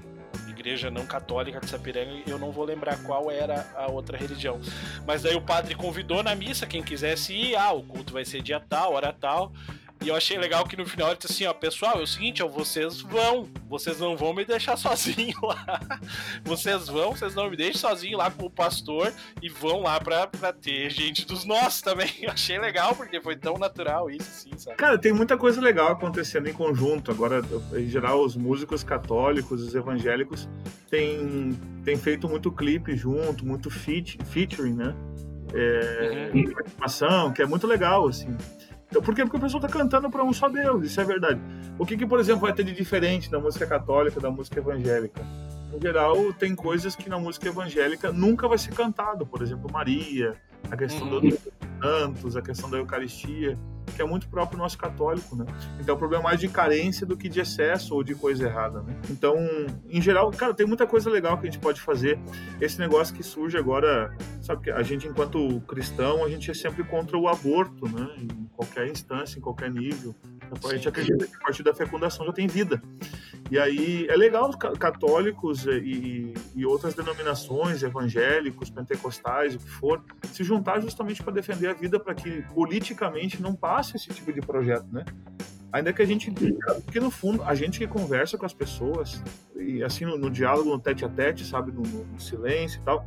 Igreja não católica de Sapiranga, eu não vou lembrar qual era a outra religião. Mas daí o padre convidou na missa quem quisesse ir, ah, o culto vai ser dia tal, hora tal. E eu achei legal que no final ele disse assim, ó, pessoal, é o seguinte, ó, vocês vão, vocês não vão me deixar *laughs* sozinho lá. Vocês vão, vocês não me deixem sozinho lá com o pastor e vão lá pra, pra ter gente dos nossos também. *laughs* Eu achei legal, porque foi tão natural isso, assim, sabe? Cara, tem muita coisa legal acontecendo em conjunto. Agora, em geral, os músicos católicos, os evangélicos, têm, têm feito muito clipe junto, muito feat, featuring, né? É, uhum. que é muito legal, assim. Então, por quê? Porque o pessoal está cantando para um só Deus, isso é verdade. O que, que, por exemplo, vai ter de diferente da música católica, da música evangélica? No geral, tem coisas que na música evangélica nunca vai ser cantado. Por exemplo, Maria, a questão uhum. dos santos, a questão da Eucaristia que é muito próprio nosso católico, né? Então o problema é mais de carência do que de excesso ou de coisa errada, né? Então, em geral, cara, tem muita coisa legal que a gente pode fazer. Esse negócio que surge agora, sabe que a gente enquanto cristão, a gente é sempre contra o aborto, né? Em qualquer instância, em qualquer nível. A gente acredita que a partir da fecundação já tem vida. E aí é legal os católicos e, e outras denominações, evangélicos, pentecostais, o que for, se juntar justamente para defender a vida, para que politicamente não passe esse tipo de projeto, né? Ainda que a gente, porque no fundo, a gente que conversa com as pessoas, e assim no, no diálogo, no tete a tete, sabe, no, no, silêncio e tal,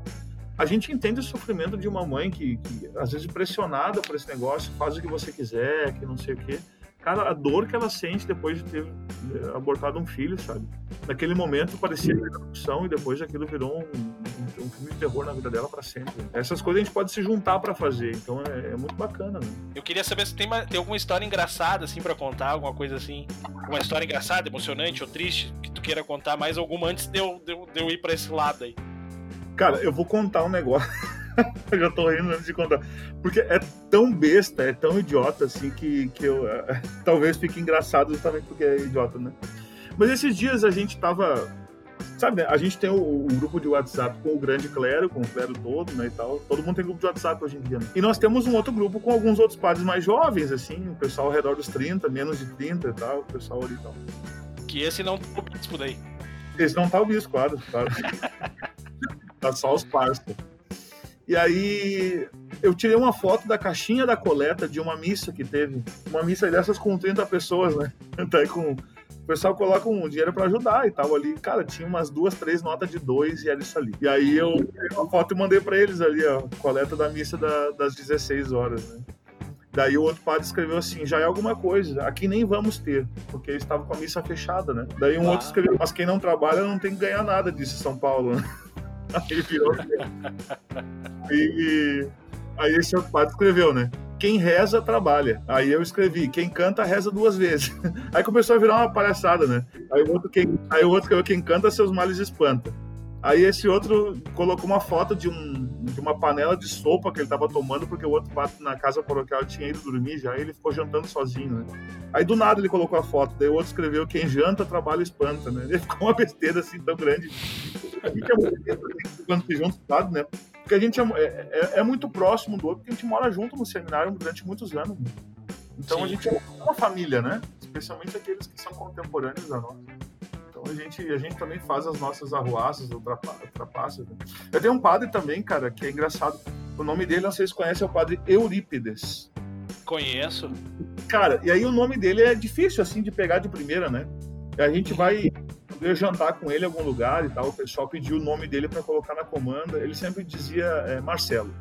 a gente entende o sofrimento de uma mãe que, que, às vezes, pressionada por esse negócio, faz o que você quiser, que não sei o quê. Cara, a dor que ela sente depois de ter eh, abortado um filho, sabe? Naquele momento parecia uma opção e depois aquilo virou um, um, um, filme de terror na vida dela para sempre. Essas coisas a gente pode se juntar para fazer, então é, é, muito bacana, né? Eu queria saber se tem, uma, tem alguma história engraçada, assim, para contar, alguma coisa assim. Uma história engraçada, emocionante ou triste, que tu queira contar mais alguma antes de eu, de eu, de eu ir para esse lado aí. Cara, eu vou contar um negócio. *laughs* *laughs* eu já tô rindo antes de contar. Porque é tão besta, é tão idiota, assim, que, que eu é, *laughs* talvez fique engraçado justamente porque é idiota, né? Mas esses dias a gente tava. sabe, a gente tem o, o, grupo de WhatsApp com o grande clero, com o clero todo, né, e tal. Todo mundo tem grupo de WhatsApp hoje em dia. Né? E nós temos um outro grupo com alguns outros padres mais jovens, assim, o pessoal ao redor dos 30, menos de 30 e tal, o pessoal ali e tal. Que esse não tá o bispo daí. Esse não tá o bispo, claro, claro. *laughs* tá só os parceiros. E aí eu tirei uma foto da caixinha da coleta de uma missa que teve. Uma missa dessas com 30 pessoas, né? *laughs* Tá com o pessoal coloca um dinheiro para ajudar e tal ali. Cara, tinha umas duas, três notas de dois e era isso ali. E aí eu tirei uma foto e mandei para eles ali, ó, coleta da missa da, das 16 horas, né? Daí o outro padre escreveu assim: já é alguma coisa, aqui nem vamos ter, porque eles estavam com a missa fechada, né? Daí um ah. outro escreveu: mas quem não trabalha não tem que ganhar nada, disse São Paulo. Aí virou. e aí esse outro padre escreveu, né? Quem reza, trabalha. Aí eu escrevi, quem canta, reza duas vezes. *laughs* Aí começou a virar uma palhaçada, né? Aí o outro, quem, aí quem canta, seus males espanta. Aí esse outro colocou uma foto de, um, de uma panela de sopa que ele estava tomando, porque o outro na casa paroquial tinha ido dormir já, e ele ficou jantando sozinho, né? Aí do nada ele colocou a foto, daí o outro escreveu: quem janta, trabalha espanta, né? Ele *laughs* ficou uma besteira assim tão grande. A gente é muito quando se junta, sabe, né? Porque a gente é, é, é, muito próximo do outro, porque a gente mora junto no seminário durante muitos anos. Então Sim. a gente é uma família, né? Especialmente aqueles que são contemporâneos a nós. Então a gente, a gente também faz as nossas arruaças, ultrapassos. Né? Eu tenho um padre também, cara, que é engraçado. O nome dele, não sei se conhece, é o padre Eurípides. Conheço. Cara, e aí o nome dele é difícil, assim, de pegar de primeira, né? E a gente vai eu jantar com ele em algum lugar e tal, o pessoal pediu o nome dele para colocar na comanda, ele sempre dizia é, Marcelo.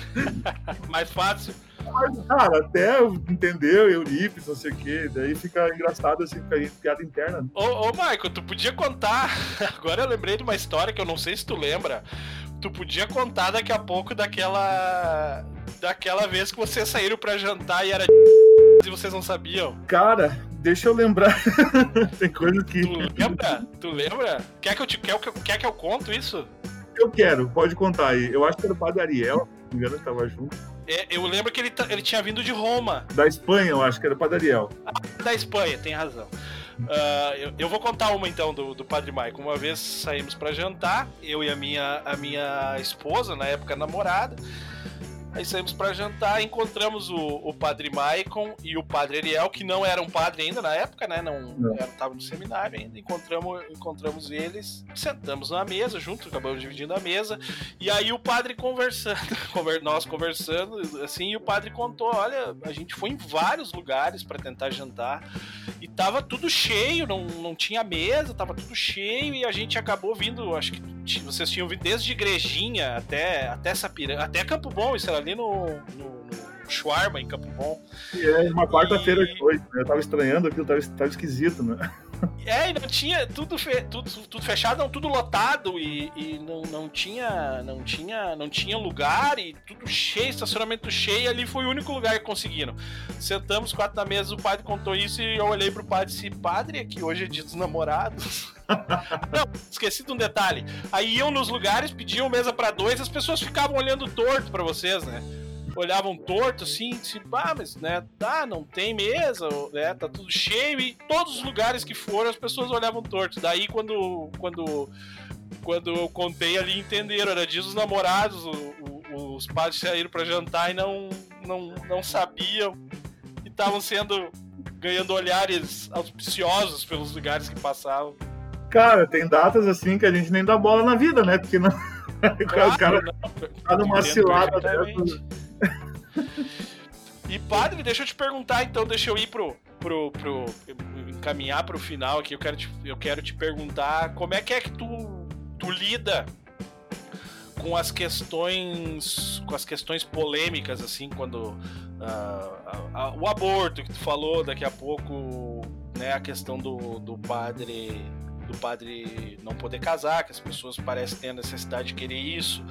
*laughs* Mais fácil. Cara, até entendeu, Eurípides, não sei o quê. Daí fica engraçado assim, fica piada interna. Ô, ô, Michael, tu podia contar. *laughs* Agora eu lembrei de uma história que eu não sei se tu lembra. Tu podia contar daqui a pouco daquela. Daquela vez que vocês saíram para jantar e era *laughs* e vocês não sabiam. Cara, deixa eu lembrar. *laughs* Tem coisa que. Tu lembra? Tu lembra? Quer que eu, te, quer, quer que eu conto isso? Eu quero, pode contar aí. Eu acho que era o Padre Ariel, se me engano, que tava junto. É, eu lembro que ele, ele tinha vindo de Roma. Da Espanha, eu acho que era o Padre Ariel. Ah, da Espanha, tem razão. Uh, eu, eu, vou contar uma então do, do Padre Maicon. Uma vez saímos para jantar, eu e a minha, a minha esposa, na época namorada. Aí saímos para jantar, encontramos o, o padre Maicon e o padre Ariel, que não era um padre ainda na época, né? Não, não. tava no seminário ainda. Encontramos, encontramos eles, sentamos na mesa junto, acabamos dividindo a mesa. E aí o padre conversando, *laughs* nós conversando, assim, e o padre contou: olha, a gente foi em vários lugares para tentar jantar e tava tudo cheio, não, não tinha mesa, tava tudo cheio e a gente acabou vindo, acho que vocês tinham vindo desde Igrejinha até, até Sapiranga, até Campo Bom, isso era ali no, no, no Schwarma, em Campo Bom. E é uma quarta-feira de noite, né? Eu tava estranhando aquilo, tava, tava esquisito, né? É, e não tinha tudo, fe, tudo, tudo fechado, não, tudo lotado e, e, não, não tinha não tinha não tinha lugar e tudo cheio, estacionamento cheio, e ali foi o único lugar que conseguiram. Sentamos quatro na mesa, o padre contou isso e eu olhei pro padre e disse, padre, aqui hoje é dia dos namorados. Não, esqueci de um detalhe. Aí iam nos lugares, pediam mesa para dois, as pessoas ficavam olhando torto para vocês, né? olhavam torto assim, tipo, ah, mas né, tá, não tem mesa, né, tá tudo cheio e todos os lugares que foram as pessoas olhavam torto. Daí quando quando quando eu contei ali entenderam, era dia dos namorados, o, o, os pais saíram para jantar e não não não sabiam e estavam sendo ganhando olhares auspiciosos pelos lugares que passavam. Cara, tem datas assim que a gente nem dá bola na vida, né? Porque não. Claro, *laughs* o cara tá numa cilada dessa. E padre, deixa eu te perguntar então, deixa eu ir pro, pro, pro encaminhar pro final aqui. Eu quero te, eu quero te perguntar como é que é que tu, tu lida com as questões com as questões polêmicas assim quando uh, o aborto que tu falou daqui a pouco né a questão do, do padre do padre não poder casar, que as pessoas parecem ter a necessidade de querer isso,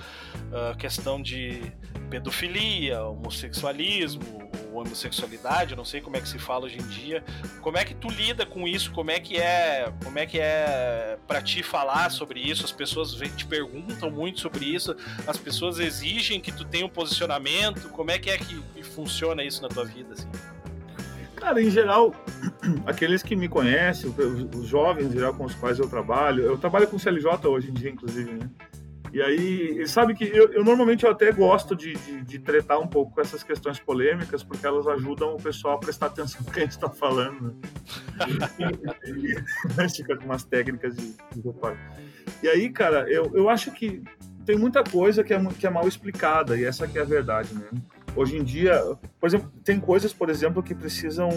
a questão de pedofilia, homossexualismo, homossexualidade, não sei como é que se fala hoje em dia. Como é que tu lida com isso? Como é que é, como é que é para ti falar sobre isso? As pessoas te perguntam muito sobre isso, as pessoas exigem que tu tenha um posicionamento. Como é que é que funciona isso na tua vida assim? Cara, em geral, *clears throat* aqueles que me conhecem, os jovens em geral com os quais eu trabalho, eu trabalho com CLJ hoje em dia, inclusive, né? E aí, sabe que eu, eu normalmente eu até gosto de, de, de, tretar um pouco com essas questões polêmicas, porque elas ajudam o pessoal a prestar atenção *laughs* no que a gente está falando. Né? *laughs* Fica com umas técnicas de, de E aí, cara, eu, eu acho que tem muita coisa que é, que é mal explicada, e essa que é a verdade, né? Hoje em dia, por exemplo, tem coisas, por exemplo, que precisam.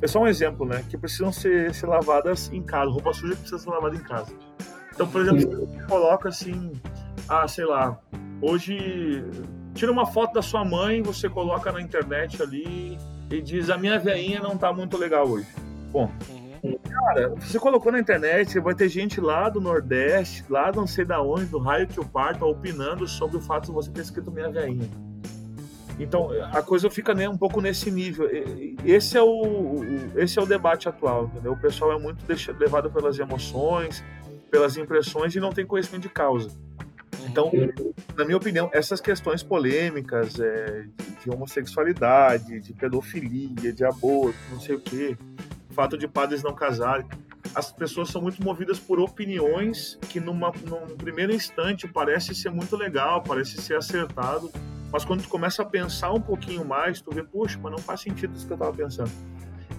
É só um exemplo, né? Que precisam ser, ser lavadas em casa. Roupa suja precisa ser lavada em casa. Então, por exemplo, você coloca assim ah, sei lá, hoje tira uma foto da sua mãe, você coloca na internet ali e diz a minha veinha não tá muito legal hoje. Bom, uhum. cara, você colocou na internet, vai ter gente lá do Nordeste, lá não sei da onde, do raio que o parto, opinando sobre o fato de você ter escrito minha veinha. Então a coisa fica um pouco nesse nível. Esse é o, esse é o debate atual, entendeu? O pessoal é muito levado pelas emoções, pelas impressões e não tem conhecimento de causa. Então, na minha opinião, essas questões polêmicas é, de, de, homossexualidade, de pedofilia, de aborto, não sei o quê, fato de padres não casarem, as pessoas são muito movidas por opiniões que numa, num primeiro instante parece ser muito legal, parece ser acertado, mas quando tu começa a pensar um pouquinho mais, tu vê, puxa, mas não faz sentido isso que eu estava pensando.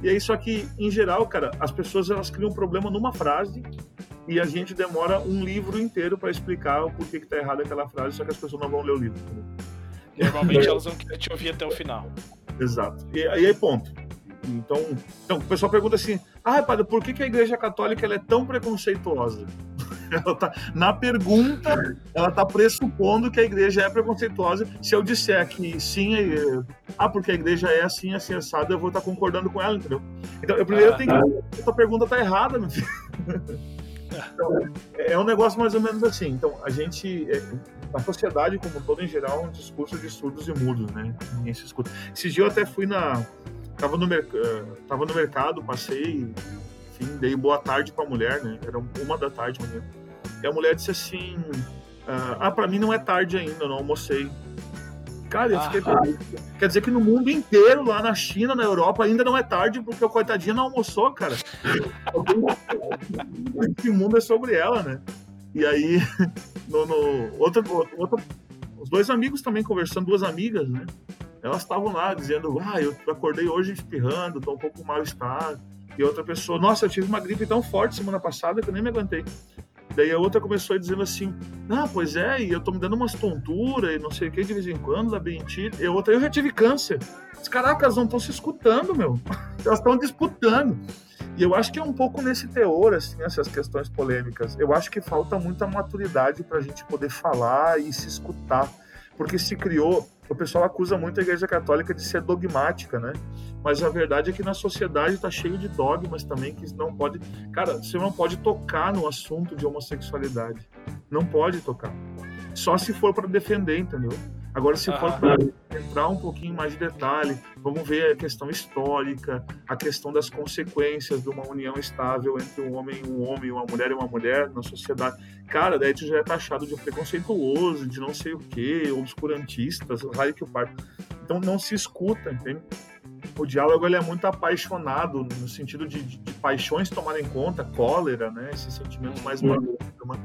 E é isso aqui, em geral, cara, as pessoas elas criam um problema numa frase e a gente demora um livro inteiro para explicar o porquê que tá errado aquela frase, só que as pessoas não vão ler o livro. Normalmente elas vão querer te ouvir até o final. Exato. E aí, ponto. Então, então, o pessoal pergunta assim: ah, padre, por que, que a Igreja Católica ela é tão preconceituosa? *laughs* ela tá, na pergunta, ela está pressupondo que a igreja é preconceituosa. Se eu disser que sim, é, ah, porque a igreja é assim, assim, assada, eu vou estar tá concordando com ela, entendeu? Então, eu primeiro ah, tenho que. Essa pergunta está errada, meu filho. *laughs* Então, é um negócio mais ou menos assim. Então, a gente, é, a sociedade como todo em geral, é um discurso de surdos e mudos, né? Ninguém se escuta. Esses dias eu até fui na, tava no, eh, tava no mercado, passei, enfim, dei boa tarde para a mulher, né? Era uma da tarde, mulher. E a mulher disse assim: Ah, para mim não é tarde ainda, eu não almocei. Cara, eu fiquei ah, Quer dizer que no mundo inteiro, lá na China, na Europa, ainda não é tarde, porque o coitadinho não almoçou, cara. *laughs* Esse mundo é sobre ela, né? E aí, *laughs* no, no outro, outro, os dois amigos também conversando, duas amigas, né? Elas estavam lá dizendo, ah, eu acordei hoje espirrando, tô um pouco mal-estar. E outra pessoa, nossa, eu tive uma gripe tão forte semana passada que eu nem me aguentei. Daí a outra começou dizendo assim: Ah, pois é, e eu tô me dando umas tonturas e não sei o que de vez em quando, labirintite. E a outra, eu já tive câncer. As caracas não estão se escutando, meu. *laughs* Elas estão disputando. E eu acho que é um pouco nesse teor, assim, essas questões polêmicas. Eu acho que falta muita maturidade para a gente poder falar e se escutar. Porque se criou o pessoal acusa muito a Igreja Católica de ser dogmática, né? Mas a verdade é que na sociedade está cheio de dogmas também que não pode. Cara, você não pode tocar no assunto de homossexualidade. Não pode tocar. Só se for para defender, entendeu? Agora, se for para entrar um pouquinho mais de detalhe, vamos ver a questão histórica, a questão das consequências de uma união estável entre um homem e um homem, uma mulher e uma mulher na sociedade. Cara, daí tu já é taxado de preconceituoso, de não sei o quê, obscurantista, raio que o parto. Então não se escuta, entende? O diálogo ele é muito apaixonado, no sentido de, de, de paixões tomarem conta, cólera, né? Esses sentimentos mais maduros. Né?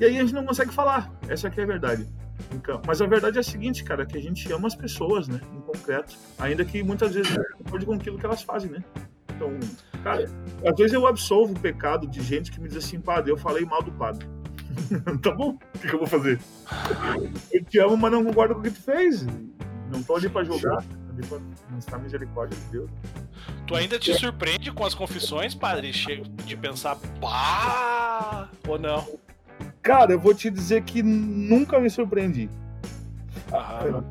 E aí a gente não consegue falar, essa aqui é a verdade. Então, mas a verdade é a seguinte, cara, que a gente ama as pessoas, né? Em concreto. Ainda que muitas vezes não concorde com aquilo que elas fazem, né? Então, cara, às vezes eu absolvo o pecado de gente que me diz assim, padre, eu falei mal do padre. *laughs* tá bom, o que, que, eu vou fazer? Eu te amo, mas não concordo com o que tu fez. Não tô ali pra julgar, tô ali pra mostrar misericórdia de Deus. Tu ainda te surpreende com as confissões, padre? De pensar, pá, ou não? Cara, eu vou te dizer que nunca me surpreendi. Ah.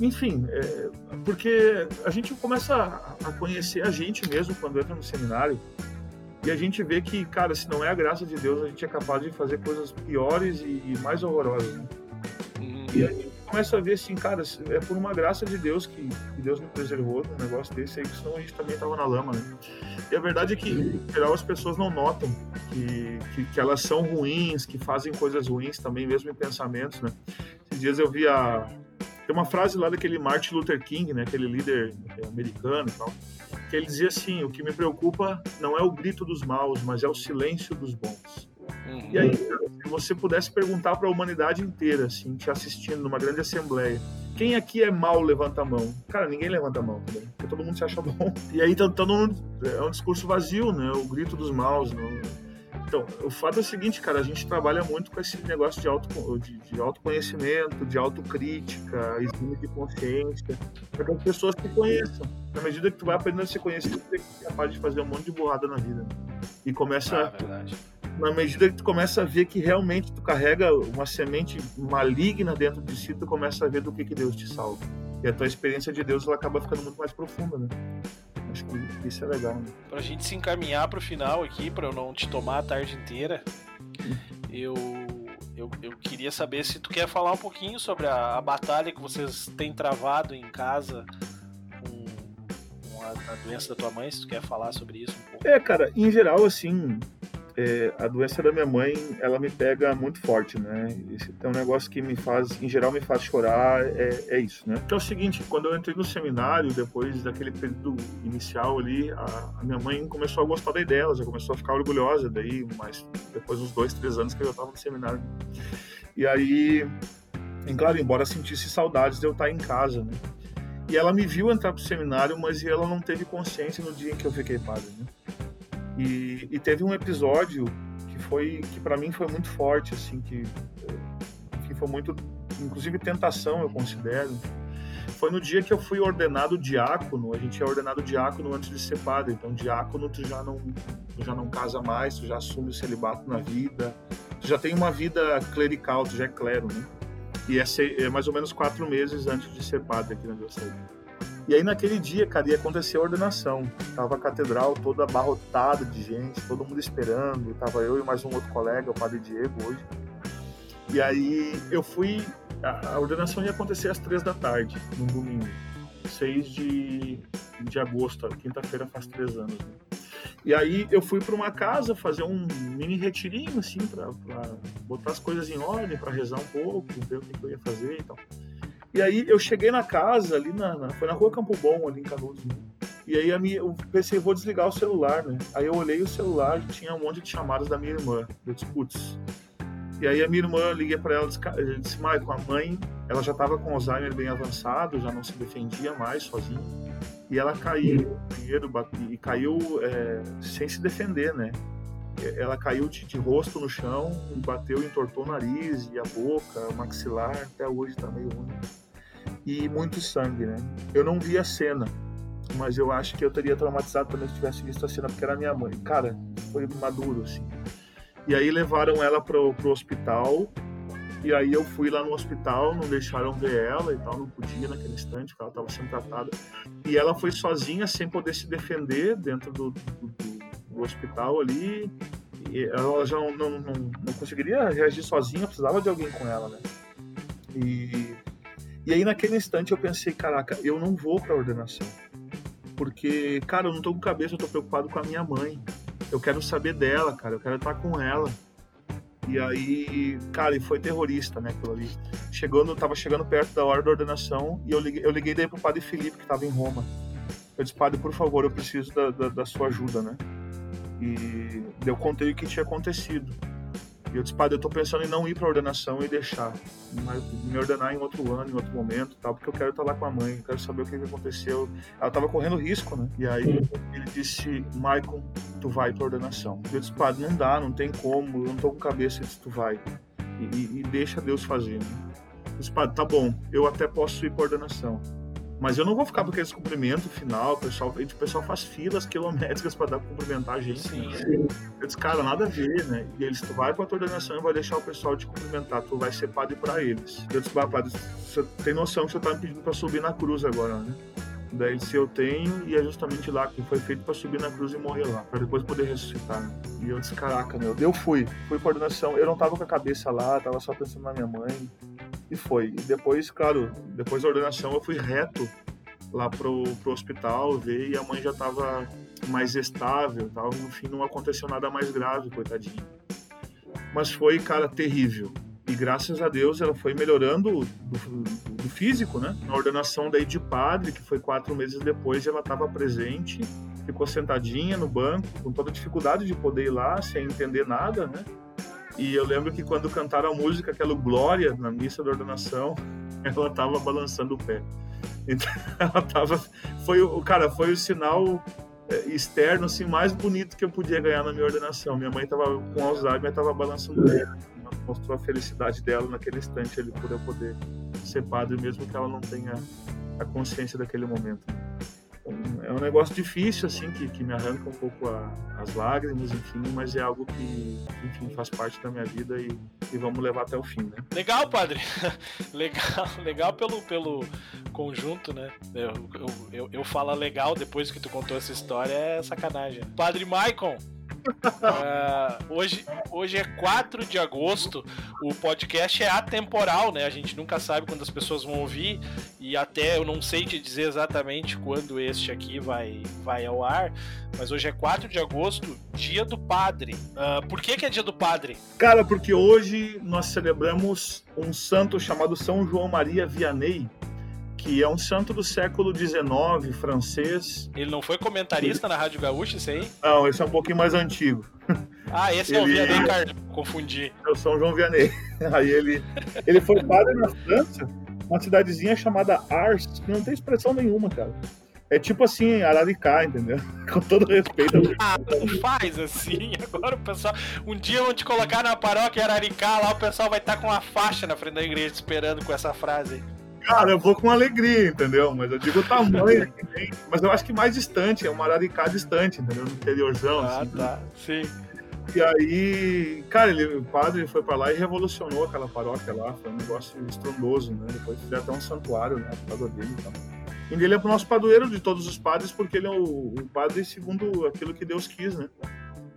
Enfim, é, porque a gente começa a conhecer a gente mesmo quando entra no seminário e a gente vê que, cara, se não é a graça de Deus, a gente é capaz de fazer coisas piores e, e mais horrorosas. Né? Hum. E a gente começa a ver assim, cara, é por uma graça de Deus que, que Deus me preservou num negócio desse aí, senão a gente também tava na lama, né? E a verdade é que, em geral, as pessoas não notam que, que, que, elas são ruins, que fazem coisas ruins também, mesmo em pensamentos, né? Esses dias eu vi a... Tem uma frase lá daquele Martin Luther King, né? Aquele líder americano e tal. que ele dizia assim: o que me preocupa não é o grito dos maus, mas é o silêncio dos bons. Uhum. E aí, se você pudesse perguntar para a humanidade inteira, assim, te assistindo numa grande assembleia, quem aqui é mal levanta a mão? Cara, ninguém levanta a mão, né? porque todo mundo se acha bom. *laughs* E aí tá todo mundo, é um discurso vazio, né? O grito dos maus, não então, o fato é o seguinte, cara, a gente trabalha muito com esse negócio de, auto, de, de autoconhecimento, de autocrítica, exame de consciência, para que as pessoas se conheçam. Na medida que tu vai aprendendo a se conhecer, tu é capaz de fazer um monte de burrada na vida. Né? E começa. Ah, na medida que tu começa a ver que realmente tu carrega uma semente maligna dentro de si, tu começa a ver do que, que Deus te salva. E a tua experiência de Deus ela acaba ficando muito mais profunda, né? Acho que isso é legal. Né? Pra gente se encaminhar pro final aqui, pra eu não te tomar a tarde inteira, eu, eu, eu queria saber se tu quer falar um pouquinho sobre a, a batalha que vocês têm travado em casa com, com a, a, doença da tua mãe, se tu quer falar sobre isso um pouco. É, cara, em geral, assim, é, a doença da minha mãe, ela me pega muito forte, né? Esse é um negócio que me faz, em geral, me faz chorar, é, é isso, né? Então é o seguinte, quando eu entrei no seminário, depois daquele período inicial ali, a, a minha mãe começou a gostar da ideia dela, já começou a ficar orgulhosa daí, mas depois dos dois, três anos que eu estava no seminário. E aí, em claro, embora sentisse saudades de eu estar em casa, né? E ela me viu entrar pro seminário, mas ela não teve consciência no dia em que eu fiquei padre, né? E, e teve um episódio que foi que para mim foi muito forte, assim, que, que foi muito, inclusive tentação eu considero. Foi no dia que eu fui ordenado diácono. A gente é ordenado diácono antes de ser padre. Então diácono tu já não tu já não casa mais, tu já assume o celibato na vida, tu já tem uma vida clerical, tu já é clero, né? E é, é mais ou menos quatro meses antes de ser padre aqui na diocese. E aí naquele dia, cara, ia acontecer a ordenação. Tava a catedral toda abarrotada de gente, todo mundo esperando. Tava eu e mais um outro colega, o padre Diego, hoje. E aí eu fui. A ordenação ia acontecer às três da tarde, no domingo. 6 de, de agosto, quinta-feira faz três anos. Né? E aí eu fui para uma casa fazer um mini retirinho, assim, para botar as coisas em ordem, para rezar um pouco, ver o que eu ia fazer e tal. E aí eu cheguei na casa, ali na, na foi na rua Campo Bom, ali em Canudos, né? E aí a minha, eu pensei, vou desligar o celular, né? Aí eu olhei o celular tinha um monte de chamadas da minha irmã. Eu disse, putz. E aí a minha irmã, liguei para ela e disse, Maicon, a mãe, ela já estava com Alzheimer bem avançado, já não se defendia mais sozinha. E ela caiu primeiro, e caiu é, sem se defender, né? Ela caiu de, de, rosto no chão, bateu entortou o nariz e a boca, o maxilar, até hoje está meio ruim e muito sangue, né? Eu não vi a cena, mas eu acho que eu teria traumatizado também se tivesse visto a cena, porque era minha mãe. Cara, foi maduro, assim. E aí levaram ela pro, pro hospital, e aí eu fui lá no hospital, não deixaram ver ela e tal, não podia naquele instante, porque ela estava sendo tratada. E ela foi sozinha, sem poder se defender dentro do, do, do hospital ali. E ela já não, não, não, não conseguiria reagir sozinha, precisava de alguém com ela, né? E e aí naquele instante eu pensei, caraca, eu não vou para ordenação. Porque, cara, eu não tô com cabeça, eu tô preocupado com a minha mãe. Eu quero saber dela, cara, eu quero estar com ela. E aí, cara, e foi terrorista, né, aquilo ali. Chegando, tava chegando perto da hora da ordenação e eu liguei, eu liguei daí pro padre Felipe, que tava em Roma. Eu disse, padre, por favor, eu preciso da, da, da sua ajuda, né? E eu contei o que tinha acontecido. Eu disse, padre, eu tô pensando em não ir pra ordenação e deixar, mas me ordenar em outro ano, em outro momento, tal, porque eu quero estar lá com a mãe, quero saber o que, aconteceu. Ela tava correndo risco, né? E aí ele disse, Maicon, tu vai pra ordenação. Eu disse, padre, não dá, não tem como, eu não tô com cabeça, disse, tu vai. E, e, deixa Deus fazer, né? Eu disse, padre, tá bom, eu até posso ir pra ordenação. Mas eu não vou ficar com aquele cumprimento final, o pessoal, o pessoal faz filas quilométricas para dar cumprimentar a gente. Sim. Eu disse, cara, nada a ver, né? E eles, tu vai pra tua ordenação e vai deixar o pessoal te cumprimentar, tu vai ser padre para eles. Eu disse, padre, você tem noção que você tá me pedindo para subir na cruz agora, né? Daí se eu tenho, e é justamente lá que foi feito para subir na cruz e morrer lá, para depois poder ressuscitar. Né? E eu disse, caraca, meu, eu fui, fui pra ordenação, eu não tava com a cabeça lá, tava só pensando na minha mãe, e foi. E depois, claro, depois da ordenação eu fui reto lá pro, pro hospital ver e a mãe já tava mais estável tal. No fim não aconteceu nada mais grave, coitadinha. Mas foi, cara, terrível. E graças a Deus ela foi melhorando do, do físico, né? Na ordenação daí de padre, que foi quatro meses depois, ela estava presente, ficou sentadinha no banco, com toda dificuldade de poder ir lá, sem entender nada, né? E eu lembro que quando cantaram a música, aquela Glória, na missa da ordenação, *laughs* ela estava balançando o pé. *laughs* Então, ela tava. Foi o cara, foi o sinal é, externo assim mais bonito que eu podia ganhar na minha ordenação. Minha mãe estava com Alzheimer, estava balançando o pé mostrou a felicidade dela naquele instante ali por eu poder ser padre, mesmo que ela não tenha a consciência daquele momento. É um negócio difícil, assim, que, que me arranca um pouco a, as lágrimas, enfim, mas é algo que, enfim, faz parte da minha vida e, e vamos levar até o fim, né? Legal, padre. *laughs* legal, legal pelo, pelo conjunto, né? Eu, eu, eu, eu falo legal depois que tu contou essa história, é sacanagem. Padre Maicon, Uh, hoje, hoje é 4 de agosto. O podcast é atemporal, né? A gente nunca sabe quando as pessoas vão ouvir. E até eu não sei te dizer exatamente quando este aqui vai, vai ao ar. Mas hoje é 4 de agosto, dia do padre. Uh, por que, que é dia do padre? Cara, porque hoje nós celebramos um santo chamado São João Maria Vianney que é um santo do século XIX, francês. Ele não foi comentarista na Rádio Gaúcha, isso aí? Não, esse é um pouquinho mais antigo. *laughs* Ah, esse ele... é o Vianney Carlos, confundi. É o São João Vianney. *laughs* Aí ele, ele foi padre na França, uma cidadezinha chamada Ars, que não tem expressão nenhuma, cara. É tipo assim, Araricá, entendeu? *laughs* Com todo respeito. Ah, não faz assim. Agora o pessoal. Um dia vão te colocar na paróquia Araricá, lá o pessoal vai estar com uma faixa na frente da igreja esperando com essa frase. Cara, eu vou com alegria, entendeu? Mas eu digo o tamanho que tem. Mas eu acho que mais distante, é uma Araricá distante, entendeu? No interiorzão. Ah, assim, tá. Sim. E aí, cara, ele, o padre foi pra lá e revolucionou aquela paróquia lá. Foi um negócio estrondoso, né? Depois fizeram até um santuário, né? Por causa dele e tal. E ele é o nosso padroeiro de todos os padres, porque ele é o, o padre segundo aquilo que Deus quis, né?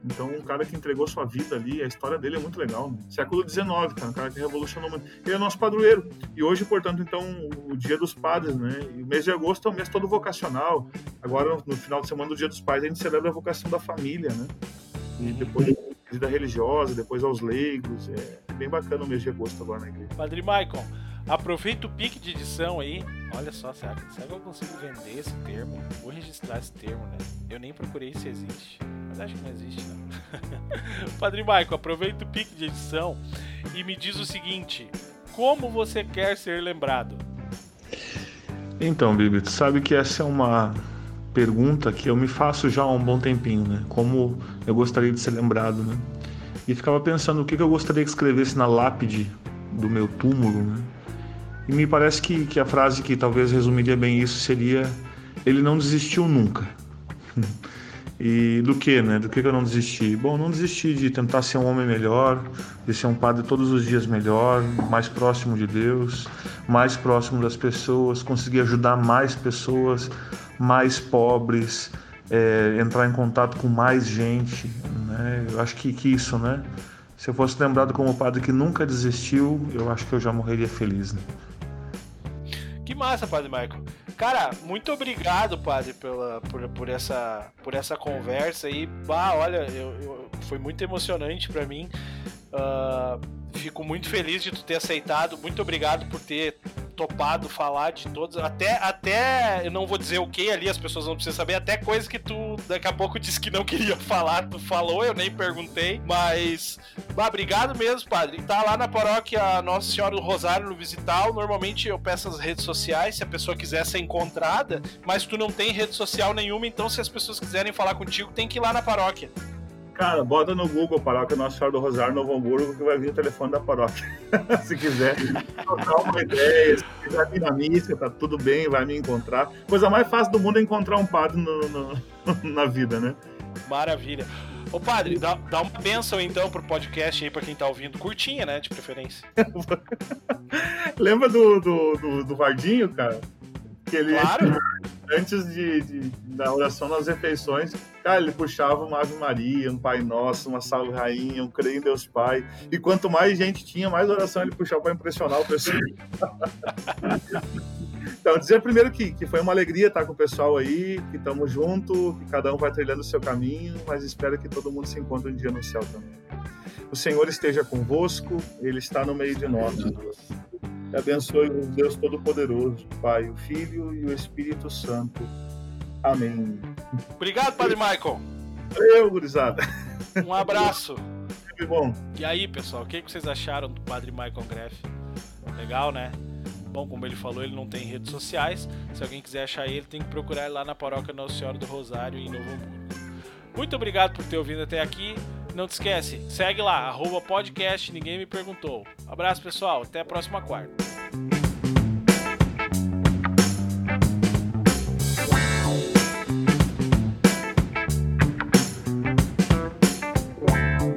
Então, um cara que entregou sua vida ali, a história dele é muito legal. Né? Século XIX, cara, um cara que revolucionou muito. Ele é nosso padroeiro. E hoje, portanto, então, o Dia dos Padres, né? E o mês de agosto é um mês todo vocacional. Agora, no final de semana do Dia dos Pais, a gente celebra a vocação da família, né? E depois a vida religiosa, depois aos leigos. É bem bacana o mês de agosto agora na igreja. Padre Maicon, aproveita o pique de edição aí. Olha só, será, será que eu consigo vender esse termo? Vou registrar esse termo, né? Eu nem procurei se existe mas acho que não existe, não. *laughs* Padre Maico, aproveita o pique de edição e me diz o seguinte: como você quer ser lembrado? Então, Bibi, tu sabe que essa é uma pergunta que eu me faço já há um bom tempinho, né? Como eu gostaria de ser lembrado, né? E ficava pensando o que eu gostaria que escrevesse na lápide do meu túmulo, né? E me parece que, que a frase que talvez resumiria bem isso seria: Ele não desistiu nunca. *laughs* E do que, né? Do que eu não desisti? Bom, não desisti de tentar ser um homem melhor, de ser um padre todos os dias melhor, mais próximo de Deus, mais próximo das pessoas, conseguir ajudar mais pessoas, mais pobres, é, entrar em contato com mais gente, né? Eu acho que, que isso, né? Se eu fosse lembrado como padre que nunca desistiu, eu acho que eu já morreria feliz, né? Que massa, Padre Michael. Cara, muito obrigado, Padre, pela, por, por, essa, por essa conversa aí. Bah, olha, eu, eu foi muito emocionante para mim. Uh, fico muito feliz de tu ter aceitado. Muito obrigado por ter topado falar de todos. Até, até eu não vou dizer o que ali, as pessoas não precisam saber. Até coisa que tu daqui a pouco *laughs* disse que não queria falar, tu falou, eu nem perguntei. Mas, bah, obrigado mesmo, padre. Tá lá na paróquia Nossa Senhora do Rosário no Visital. Normalmente eu peço as redes sociais se a pessoa quiser ser encontrada, mas tu não tem rede social nenhuma, então se as pessoas quiserem falar contigo, tem que ir lá na paróquia. Cara, bota no Google Paróquia Nossa Senhora do Rosário, Novo Hamburgo, que vai vir o telefone da paróquia. *laughs* se quiser trocar uma ideia, se quiser vir na missa, tá tudo bem, vai me encontrar. Coisa mais fácil do mundo é encontrar um padre no, no, *laughs* na vida, né? Maravilha. Ô padre, dá, dá uma benção então pro podcast aí pra quem tá ouvindo. Curtinha, né? De preferência. *laughs* Lembra do, do, do, do Vardinho, cara? Que ele, claro. *laughs* antes de, de, da oração nas refeições, cara, ele puxava uma Ave Maria, um Pai Nosso, uma Salve Rainha, um Creio em Deus Pai. E quanto mais gente tinha, mais oração ele puxava para impressionar o pessoal. *laughs* então, dizer primeiro que, que foi uma alegria estar com o pessoal aí, que estamos juntos, que cada um vai trilhando o seu caminho, mas espero que todo mundo se encontre um dia no céu também. O Senhor esteja convosco, Ele está no meio de nós. E abençoe o Deus Todo-Poderoso, Pai, o Filho e o Espírito Santo. Amém. Obrigado, Padre Michael. Valeu, gurizada. Um abraço. Sempre bom. E aí, pessoal, o que vocês acharam do Padre Michael Greff? Legal, né? Bom, como ele falou, ele não tem redes sociais. Se alguém quiser achar ele, tem que procurar lá na paróquia Nossa Senhora do Rosário, em Novo Hamburgo. Muito obrigado por ter ouvido até aqui. Não te esquece, segue lá, arroba podcast, ninguém me perguntou. Abraço, pessoal, até a próxima quarta.